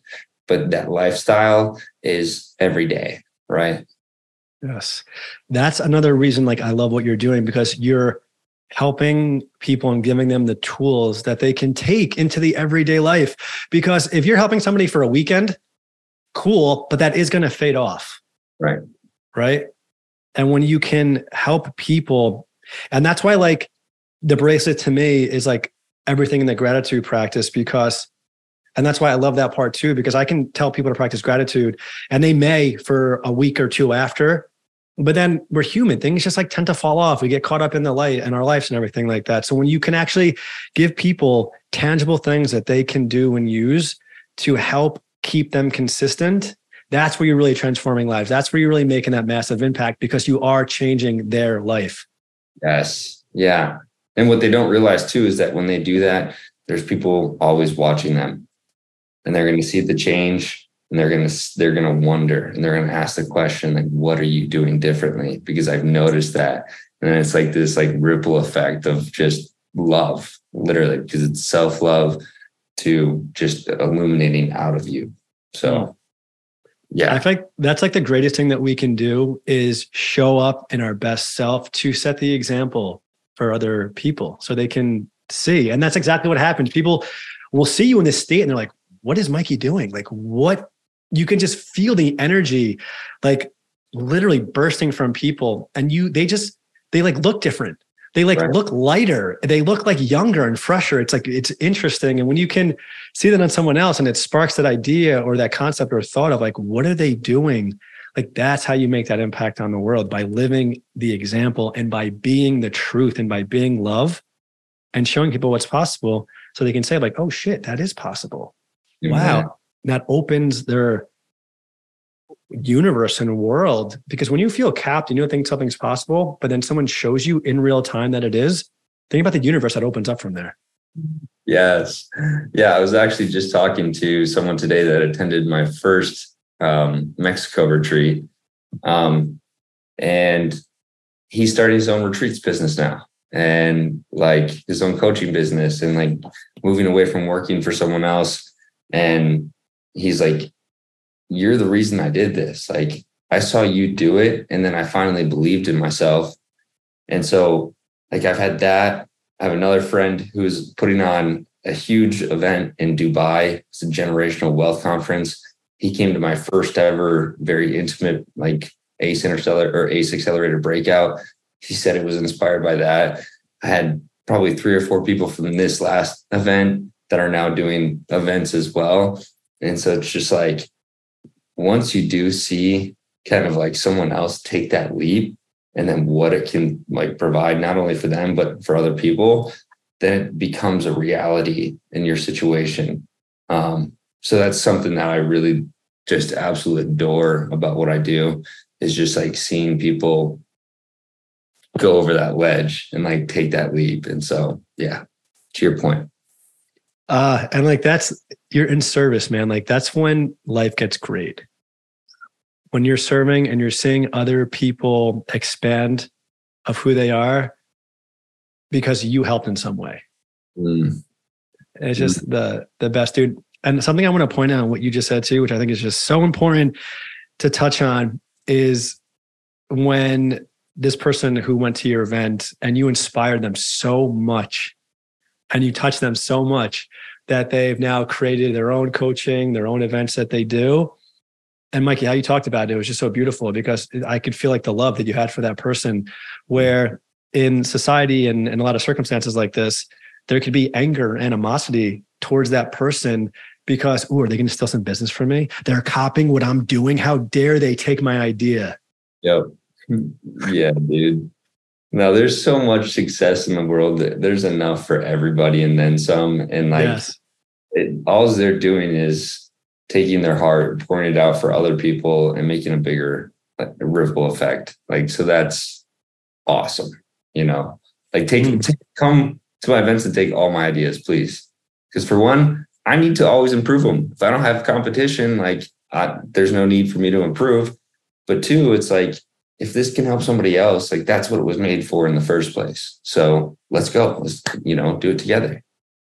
but that lifestyle is every day right yes that's another reason like i love what you're doing because you're helping people and giving them the tools that they can take into the everyday life. Because if you're helping somebody for a weekend, cool, but that is going to fade off. Right. Right. And when you can help people, and that's why, like, the bracelet to me is like everything in the gratitude practice because and that's why I love that part too, because I can tell people to practice gratitude and they may for a week or two after, but then we're human. Things just like tend to fall off. We get caught up in the light and our lives and everything like that. So when you can actually give people tangible things that they can do and use to help keep them consistent that's where you're really transforming lives. That's where you're really making that massive impact because you are changing their life. Yes. Yeah. And what they don't realize too is that when they do that there's people always watching them and they're going to see the change and they're going to they're going to wonder and they're going to ask the question like what are you doing differently? Because i've noticed that. And then it's like this like ripple effect of just love literally because it's self-love to just illuminating out of you. So hmm. yeah. I think that's like the greatest thing that we can do is show up in our best self to set the example for other people so they can see. And that's exactly what happens. People will see you in this state and they're like what is mikey doing? Like what you can just feel the energy like literally bursting from people and you they just they like look different. They like right. look lighter. They look like younger and fresher. It's like it's interesting and when you can see that on someone else and it sparks that idea or that concept or thought of like what are they doing? Like that's how you make that impact on the world by living the example and by being the truth and by being love and showing people what's possible so they can say like oh shit that is possible wow that opens their universe and world because when you feel capped and you don't think something's possible but then someone shows you in real time that it is think about the universe that opens up from there yes yeah i was actually just talking to someone today that attended my first um, Mexico retreat. Um, and he started his own retreats business now and like his own coaching business and like moving away from working for someone else. And he's like, You're the reason I did this. Like, I saw you do it. And then I finally believed in myself. And so, like, I've had that. I have another friend who's putting on a huge event in Dubai. It's a generational wealth conference he came to my first ever very intimate like ace interstellar or ace accelerator breakout he said it was inspired by that i had probably three or four people from this last event that are now doing events as well and so it's just like once you do see kind of like someone else take that leap and then what it can like provide not only for them but for other people then it becomes a reality in your situation um, so that's something that I really just absolutely adore about what I do is just like seeing people go over that ledge and like take that leap. And so, yeah, to your point. Uh, and like that's you're in service, man. Like that's when life gets great. When you're serving and you're seeing other people expand of who they are because you helped in some way. Mm. It's just mm. the the best dude. And something I want to point out what you just said too, which I think is just so important to touch on, is when this person who went to your event and you inspired them so much and you touch them so much that they've now created their own coaching, their own events that they do. And Mikey, how you talked about it, it was just so beautiful because I could feel like the love that you had for that person, where in society and in a lot of circumstances like this, there could be anger, animosity towards that person because, oh, are they going to steal some business from me? They're copying what I'm doing. How dare they take my idea? Yep. [LAUGHS] Yeah, dude. No, there's so much success in the world. There's enough for everybody and then some. And like, yes. it, all they're doing is taking their heart, pouring it out for other people and making a bigger like, ripple effect. Like, so that's awesome. You know, like take, mm. take come to my events and take all my ideas, please. Because for one, I need to always improve them. If I don't have competition, like I, there's no need for me to improve. But two, it's like if this can help somebody else, like that's what it was made for in the first place. So let's go. Let's you know do it together.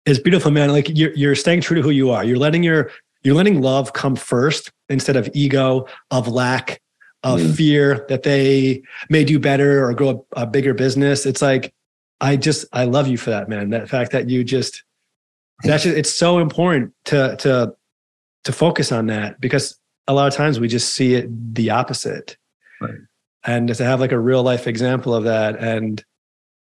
It's beautiful, man. Like you're you're staying true to who you are. You're letting your you're letting love come first instead of ego, of lack, of mm. fear that they may do better or grow a, a bigger business. It's like I just I love you for that, man. That fact that you just that's just, it's so important to to to focus on that because a lot of times we just see it the opposite right. And to have like a real life example of that and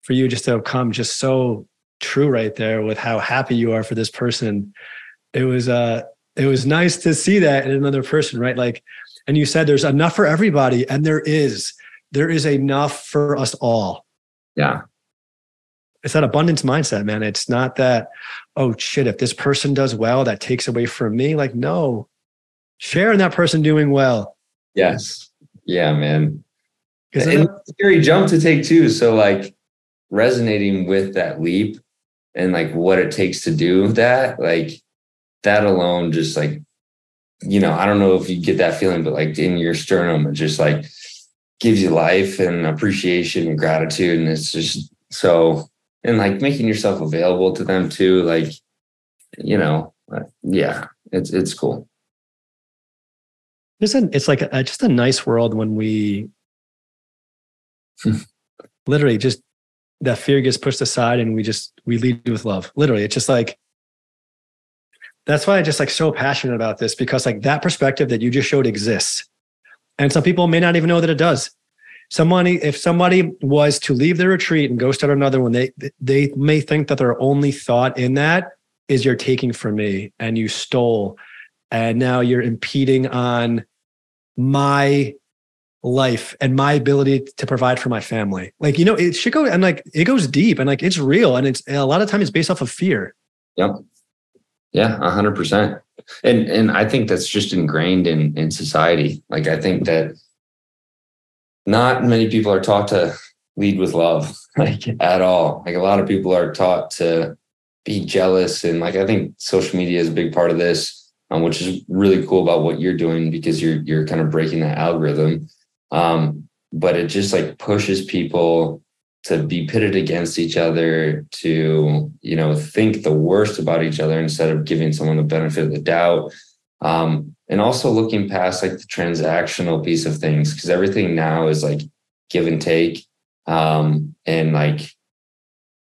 for you just to come just so true right there with how happy you are for this person it was uh it was nice to see that in another person right like and you said there's enough for everybody and there is there is enough for us all yeah it's that abundance mindset, man. It's not that, oh shit, if this person does well, that takes away from me. Like, no, share in that person doing well. Yes. Yeah, man. It's a scary jump to take too. So like resonating with that leap and like what it takes to do that, like that alone just like, you know, I don't know if you get that feeling, but like in your sternum, it just like gives you life and appreciation and gratitude. And it's just so and like making yourself available to them too like you know uh, yeah it's it's cool it's, a, it's like a, just a nice world when we literally just that fear gets pushed aside and we just we lead with love. Literally it's just like that's why i just like so passionate about this because like that perspective that you just showed exists. And some people may not even know that it does. Somebody if somebody was to leave the retreat and go start another one, they they may think that their only thought in that is you're taking from me and you stole, and now you're impeding on my life and my ability to provide for my family. Like, you know, it should go and like it goes deep and like it's real. And it's a lot of times it's based off of fear. Yep. Yeah, a hundred percent. And and I think that's just ingrained in in society. Like I think that not many people are taught to lead with love, [LAUGHS] like at all. Like a lot of people are taught to be jealous. And like I think social media is a big part of this, um, which is really cool about what you're doing because you're you're kind of breaking that algorithm. Um, but it just like pushes people to be pitted against each other, to you know think the worst about each other instead of giving someone the benefit of the doubt. Um, and also looking past like the transactional piece of things because everything now is like give and take um, and like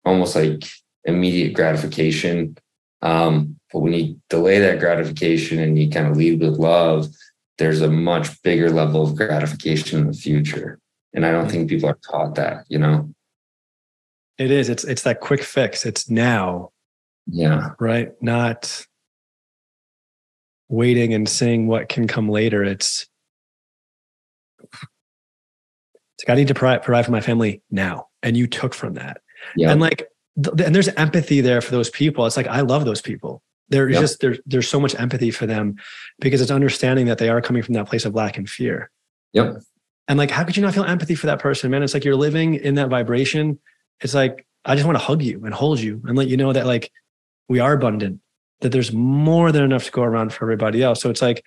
almost like immediate gratification. Um, but when you delay that gratification and you kind of lead with love, there's a much bigger level of gratification in the future. And I don't mm. think people are taught that, you know? It is. It's it's that quick fix. It's now. Yeah. Right. Not waiting and seeing what can come later. It's it's like I need to provide, provide for my family now, and you took from that. Yeah. And like, th- and there's empathy there for those people. It's like I love those people. There's yep. just there's there's so much empathy for them because it's understanding that they are coming from that place of lack and fear. Yep. And like, how could you not feel empathy for that person, man? It's like you're living in that vibration. It's like I just want to hug you and hold you and let you know that like we are abundant, that there's more than enough to go around for everybody else. So it's like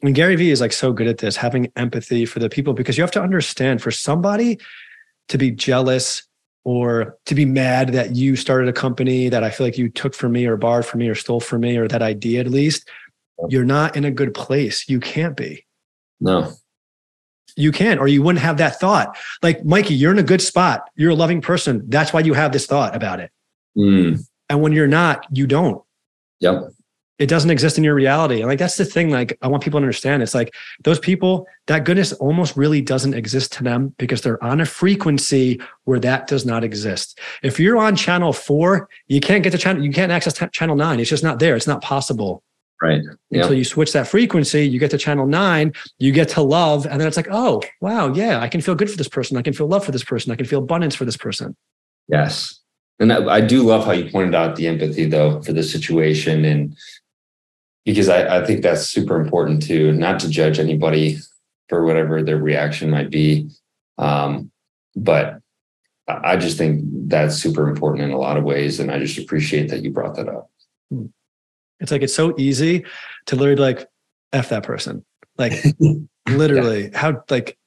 when Gary Vee is like so good at this, having empathy for the people, because you have to understand for somebody to be jealous or to be mad that you started a company that I feel like you took from me or borrowed from me or stole from me or that idea at least, you're not in a good place. You can't be. No. You can, or you wouldn't have that thought. Like, Mikey, you're in a good spot. You're a loving person. That's why you have this thought about it. Mm. And when you're not, you don't. Yep it doesn't exist in your reality. And like that's the thing, like I want people to understand. It's like those people, that goodness almost really doesn't exist to them because they're on a frequency where that does not exist. If you're on channel four, you can't get to channel, you can't access t- channel nine. It's just not there. It's not possible. Right. Yeah. Until you switch that frequency, you get to channel nine, you get to love, and then it's like, oh, wow, yeah, I can feel good for this person. I can feel love for this person. I can feel abundance for this person. Yes. And I, I do love how you pointed out the empathy though for the situation and because I, I think that's super important too, not to judge anybody for whatever their reaction might be. Um, but I just think that's super important in a lot of ways. And I just appreciate that you brought that up. Hmm. It's like it's so easy to literally like F that person. Like [LAUGHS] literally, yeah. how like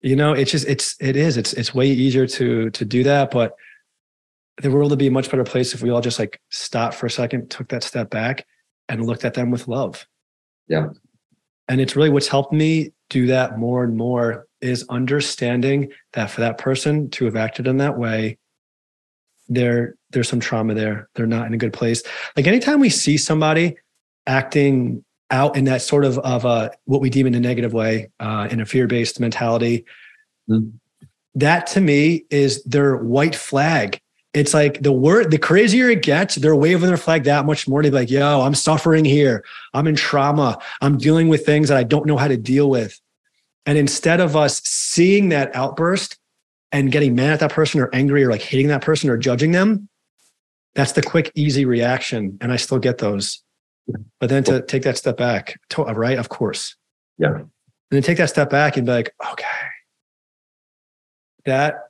you know, it's just it's it is. It's it's way easier to to do that. But the world would be a much better place if we all just like stopped for a second, took that step back, and looked at them with love. Yeah. And it's really what's helped me do that more and more is understanding that for that person to have acted in that way, there there's some trauma there. They're not in a good place. Like anytime we see somebody acting out in that sort of of a what we deem in a negative way, uh, in a fear based mentality, mm-hmm. that to me is their white flag it's like the word the crazier it gets they're waving their flag that much more. To be like yo i'm suffering here. I'm in trauma. I'm dealing with things that i don't know how to deal with. And instead of us seeing that outburst and getting mad at that person or angry or like hating that person or judging them that's the quick easy reaction. And i still get those. But then to take that step back to, uh, right? Of course. Yeah. And then take that step back and be like okay. That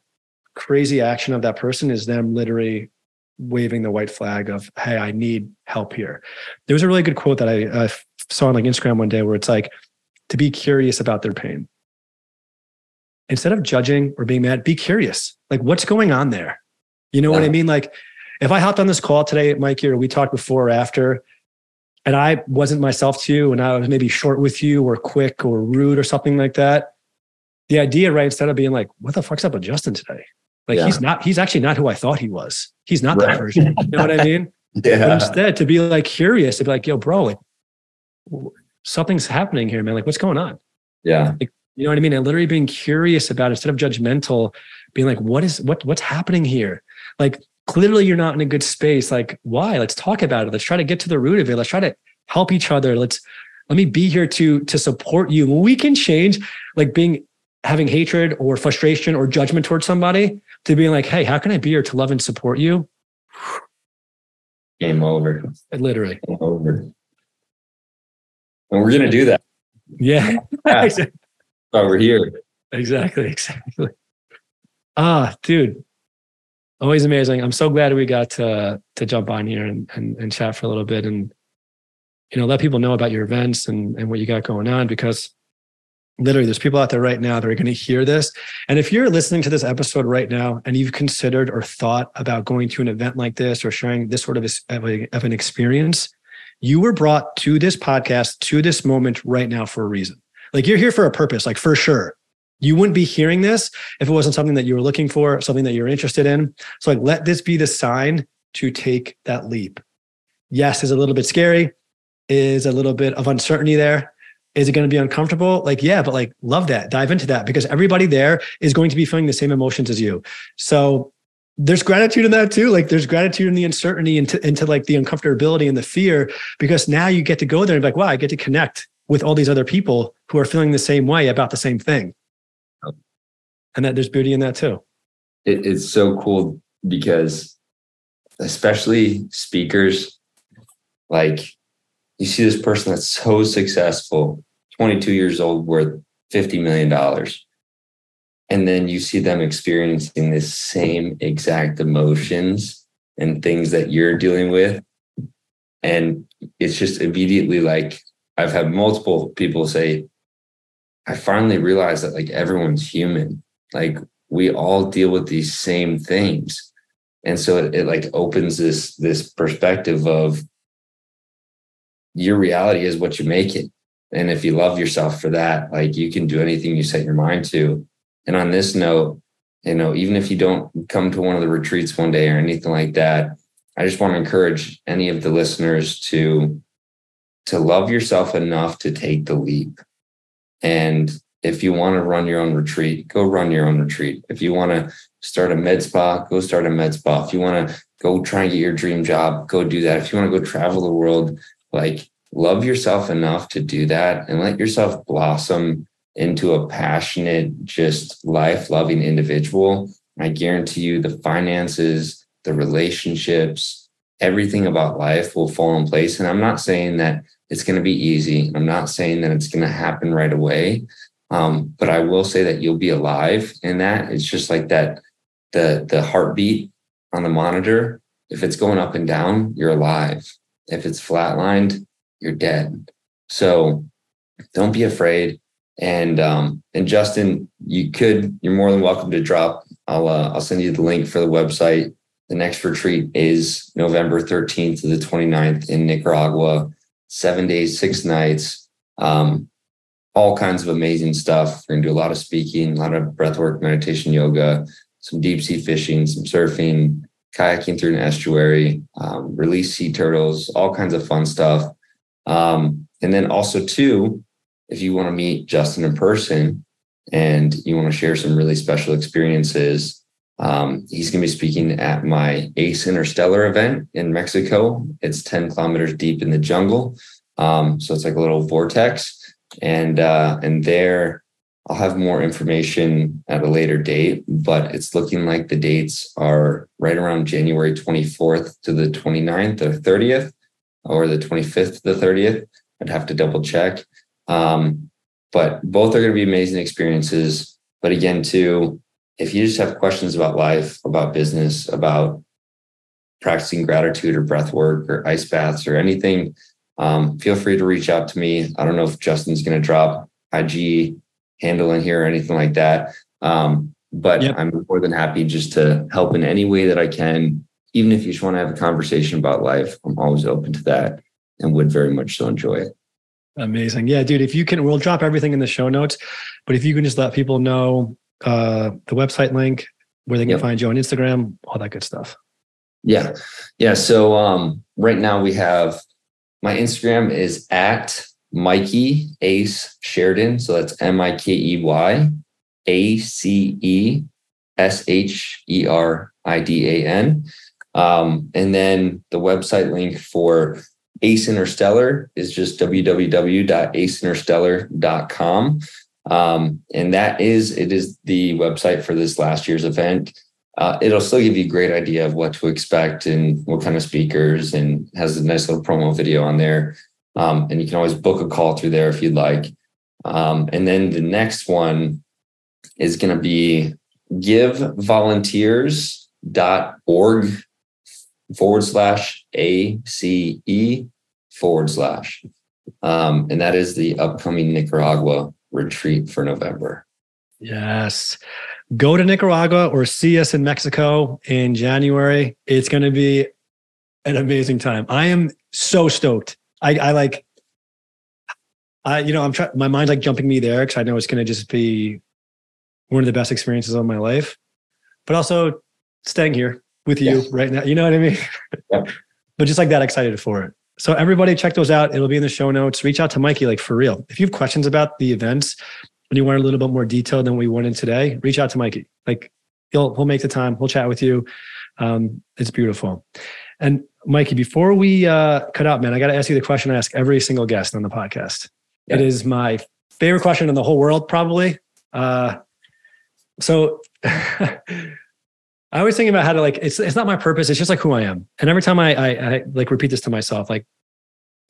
crazy action of that person is them literally waving the white flag of hey i need help here. There was a really good quote that i uh, saw on like instagram one day where it's like to be curious about their pain. Instead of judging or being mad be curious. Like what's going on there? You know yeah. what i mean? Like if i hopped on this call today mikey or we talked before or after and i wasn't myself to you and i was maybe short with you or quick or rude or something like that the idea right instead of being like what the fuck's up with justin today like yeah. he's not, he's actually not who I thought he was. He's not right. that version. You know what I mean? [LAUGHS] yeah. But instead to be like curious, to be like, yo, bro, like something's happening here, man. Like what's going on? Yeah. Like, You know what I mean? And literally being curious about it instead of judgmental, being like, what is what what's happening here? Like clearly you're not in a good space. Like, why? Let's talk about it. Let's try to get to the root of it. Let's try to help each other. Let's let me be here to to support you. When we can change, like being having hatred or frustration or judgment towards somebody to being like, hey, how can I be here to love and support you? Game over. Literally. Game over. And we're gonna do that. Yeah. yeah. [LAUGHS] we're here. Exactly. [LAUGHS] Exactly. Ah, dude. Always amazing. I'm so glad we got to to jump on here and, and, and chat for a little bit and you know let people know about your events and, and what you got going on because literally there's people out there right now that are going to hear this. And if you're listening to this episode right now and you've considered or thought about going to an event like this or sharing this sort of, a, of an experience you were brought to this podcast to this moment right now for a reason. Like you're here for a purpose like for sure. You wouldn't be hearing this if it wasn't something that you were looking for something that you're interested in. So like let this be the sign to take that leap. Yes is a little bit scary. Is a little bit of uncertainty there is it going to be uncomfortable? Like, yeah, but like, love that. Dive into that because everybody there is going to be feeling the same emotions as you. So there's gratitude in that too. Like, there's gratitude in the uncertainty into, into like the uncomfortability and the fear because now you get to go there and be like, wow, I get to connect with all these other people who are feeling the same way about the same thing. And that there's beauty in that too. It, it's so cool because, especially speakers, like you see this person that's so successful, 22 years old, worth $50 million. And then you see them experiencing the same exact emotions and things that you're dealing with. And it's just immediately like I've had multiple people say, I finally realized that like everyone's human. Like we all deal with these same things. And so it, it like opens this this perspective of your reality is what you make it. And if you love yourself for that, like you can do anything you set your mind to. And on this note, you know, even if you don't come to one of the retreats one day or anything like that, I just want to encourage any of the listeners to to love yourself enough to take the leap. And if you want to run your own retreat, go run your own retreat. If you want to start a med spa, go start a med spa. If you want to go try and get your dream job, go do that. If you want to go travel the world, like love yourself enough to do that and let yourself blossom into a passionate, just life loving individual. I guarantee you the finances, the relationships, everything about life will fall in place. And I'm not saying that it's going to be easy. I'm not saying that it's going to happen right away. Um, but I will say that you'll be alive in that. It's just like that the the heartbeat on the monitor. If it's going up and down, you're alive. If it's flatlined, you're dead. So don't be afraid. And um, and Justin, you could, you're more than welcome to drop. I'll uh, I'll send you the link for the website. The next retreat is November 13th to the 29th in Nicaragua. Seven days, six nights. Um, all kinds of amazing stuff. We're gonna do a lot of speaking, a lot of breathwork, meditation, yoga, some deep sea fishing, some surfing, kayaking through an estuary, um, release sea turtles, all kinds of fun stuff. Um, and then also, too, if you want to meet Justin in person and you want to share some really special experiences, um, he's going to be speaking at my Ace Interstellar event in Mexico. It's 10 kilometers deep in the jungle. Um, so it's like a little vortex. And uh, and there I'll have more information at a later date, but it's looking like the dates are right around January 24th to the 29th or 30th, or the 25th to the 30th. I'd have to double check. Um, but both are going to be amazing experiences. But again, too, if you just have questions about life, about business, about practicing gratitude or breath work or ice baths or anything, um, feel free to reach out to me. I don't know if Justin's going to drop IG handle in here or anything like that. Um, but yep. I'm more than happy just to help in any way that I can. Even if you just want to have a conversation about life, I'm always open to that and would very much so enjoy it. Amazing. Yeah, dude, if you can, we'll drop everything in the show notes, but if you can just let people know uh, the website link, where they can yep. find you on Instagram, all that good stuff. Yeah. Yeah. So um, right now we have my Instagram is at Mikey Ace Sheridan. So that's M I K E Y A C E S H E R I D A N. Um, and then the website link for Ace Interstellar is just www.aceinterstellar.com. Um, and that is, it is the website for this last year's event. Uh, it'll still give you a great idea of what to expect and what kind of speakers and has a nice little promo video on there. Um, and you can always book a call through there if you'd like. Um, and then the next one is going to be givevolunteers.org forward slash ACE forward slash. Um, and that is the upcoming Nicaragua retreat for November. Yes. Go to Nicaragua or see us in Mexico in January. It's going to be an amazing time. I am so stoked. I, I like, I, you know, I'm trying, my mind's like jumping me there because I know it's going to just be one of the best experiences of my life, but also staying here with you yeah. right now. You know what I mean? [LAUGHS] Yeah. but just like that excited for it. So everybody check those out. It'll be in the show notes. Reach out to Mikey, like for real. If you have questions about the events and you want a little bit more detail than we went in today, reach out to Mikey. Like he'll he'll make the time. We'll chat with you. Um, it's beautiful. And Mikey, before we uh, cut out, man, I got to ask you the question I ask every single guest on the podcast. Yeah. It is my favorite question in the whole world, probably. Uh, so [LAUGHS] I always think about how to like it's it's not my purpose. It's just like who I am. And every time I, I, I like repeat this to myself, like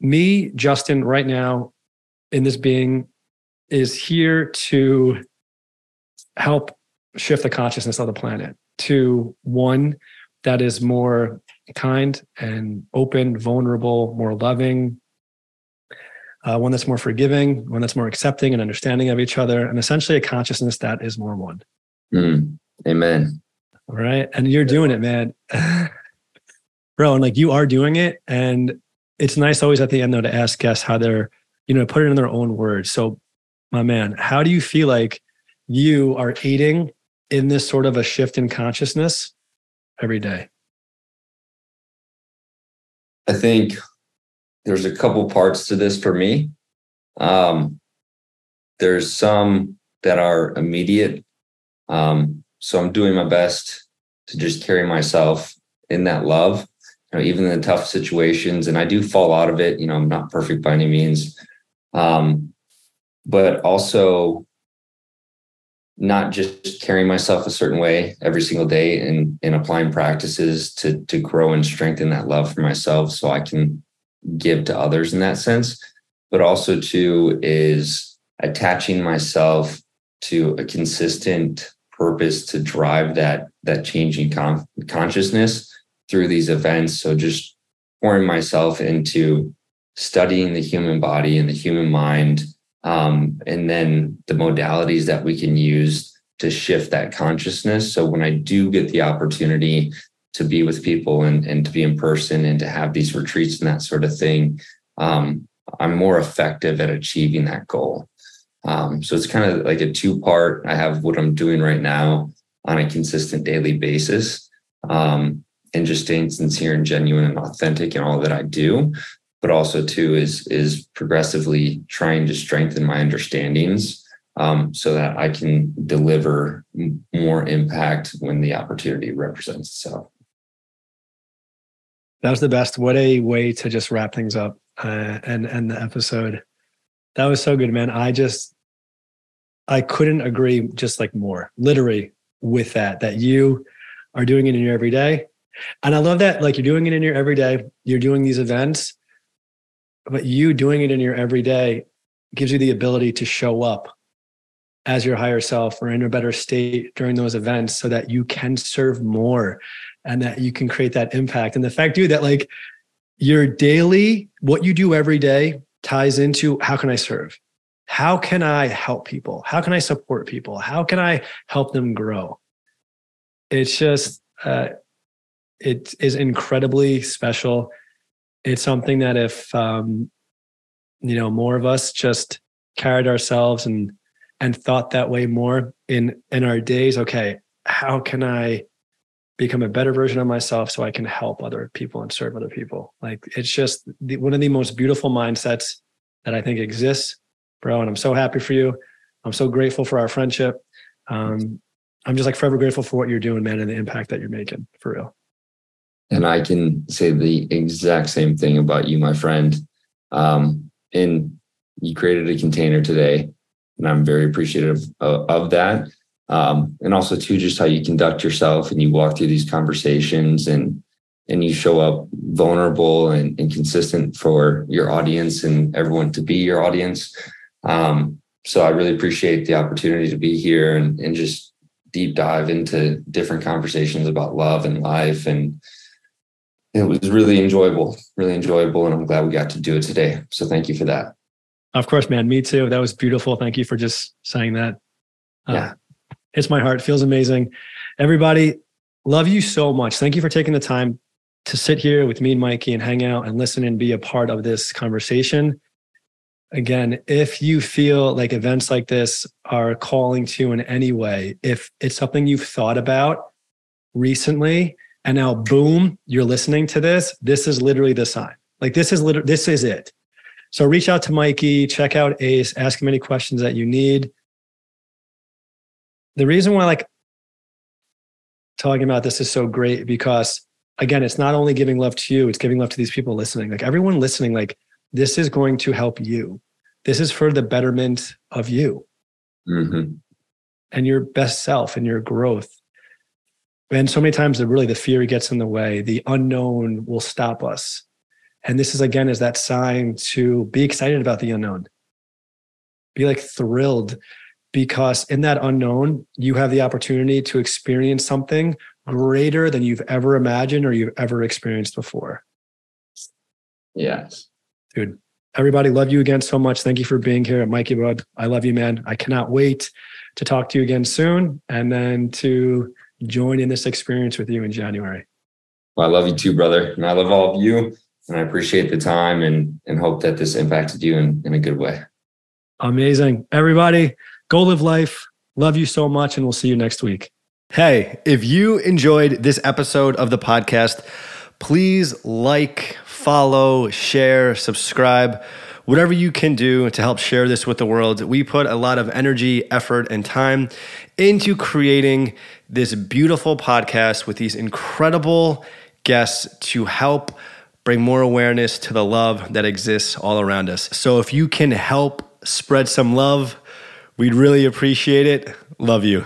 me, Justin, right now in this being is here to help shift the consciousness of the planet to one that is more kind and open, vulnerable, more loving, uh, one that's more forgiving, one that's more accepting and understanding of each other, and essentially a consciousness that is more one. Mm, amen. Right. And you're doing it, man. [LAUGHS] Bro, and like you are doing it. And it's nice always at the end though to ask guests how they're, you know, put it in their own words. So, my man, how do you feel like you are aiding in this sort of a shift in consciousness every day? I think there's a couple parts to this for me. Um, there's some that are immediate. Um, so I'm doing my best to just carry myself in that love, you know, even in the tough situations. And I do fall out of it. You know, I'm not perfect by any means. Um, but also not just carrying myself a certain way every single day and, and applying practices to to grow and strengthen that love for myself so I can give to others in that sense. But also too is attaching myself to a consistent purpose to drive that that changing con- consciousness through these events. So just pouring myself into studying the human body and the human mind um, and then the modalities that we can use to shift that consciousness. So when i do get the opportunity to be with people and, and to be in person and to have these retreats and that sort of thing um, i'm more effective at achieving that goal um, so it's kind of like a two part. I have what I'm doing right now on a consistent daily basis, um, and just staying sincere and genuine and authentic in all that I do. But also too is is progressively trying to strengthen my understandings um, so that I can deliver more impact when the opportunity represents itself. That was the best. What a way to just wrap things up uh, and end the episode. That was so good, man. I just I couldn't agree just like more, literally with that, that you are doing it in your everyday. And I love that, like you're doing it in your everyday, you're doing these events, but you doing it in your everyday gives you the ability to show up as your higher self or in a better state during those events so that you can serve more and that you can create that impact. And the fact, dude, that like your daily, what you do every day ties into how can I serve? How can I help people? How can I support people? How can I help them grow? It's just, uh, it is incredibly special. It's something that if, um, you know, more of us just carried ourselves and, and thought that way more in, in our days, okay, how can I become a better version of myself so I can help other people and serve other people? Like it's just the, one of the most beautiful mindsets that I think exists, bro. And I'm so happy for you. I'm so grateful for our friendship. Um, I'm just like forever grateful for what you're doing, man, and the impact that you're making for real. And I can say the exact same thing about you, my friend. Um, and you created a container today, and I'm very appreciative of, of that. Um, and also too, just how you conduct yourself and you walk through these conversations and and you show up vulnerable and, and consistent for your audience and everyone to be your audience. Um, so I really appreciate the opportunity to be here and, and just deep dive into different conversations about love and life. And it was really enjoyable, really enjoyable. And I'm glad we got to do it today. So thank you for that. Of course, man. Me too. That was beautiful. Thank you for just saying that. Uh, yeah. It's my heart. Feels amazing. Everybody, love you so much. Thank you for taking the time to sit here with me and Mikey and hang out and listen and be a part of this conversation. Again, if you feel like events like this are calling to you in any way, if it's something you've thought about recently and now boom, you're listening to this, this is literally the sign. Like this is literally this is it. So reach out to Mikey, check out Ace, ask him any questions that you need. The reason why like talking about this is so great because again, it's not only giving love to you, it's giving love to these people listening. Like everyone listening, like this is going to help you. This is for the betterment of you mm-hmm. and your best self and your growth. And so many times, the really the fear gets in the way. The unknown will stop us. And this is again is that sign to be excited about the unknown. Be like thrilled because in that unknown, you have the opportunity to experience something greater than you've ever imagined or you've ever experienced before. Yes. Dude, everybody love you again so much. Thank you for being here. At Mikey Bud, I love you, man. I cannot wait to talk to you again soon and then to join in this experience with you in January. Well, I love you too, brother. And I love all of you. And I appreciate the time and, and hope that this impacted you in, in a good way. Amazing. Everybody, go live life. Love you so much. And we'll see you next week. Hey, if you enjoyed this episode of the podcast, please like, follow, share, subscribe, whatever you can do to help share this with the world. We put a lot of energy, effort, and time into creating this beautiful podcast with these incredible guests to help bring more awareness to the love that exists all around us. So if you can help spread some love, we'd really appreciate it. Love you.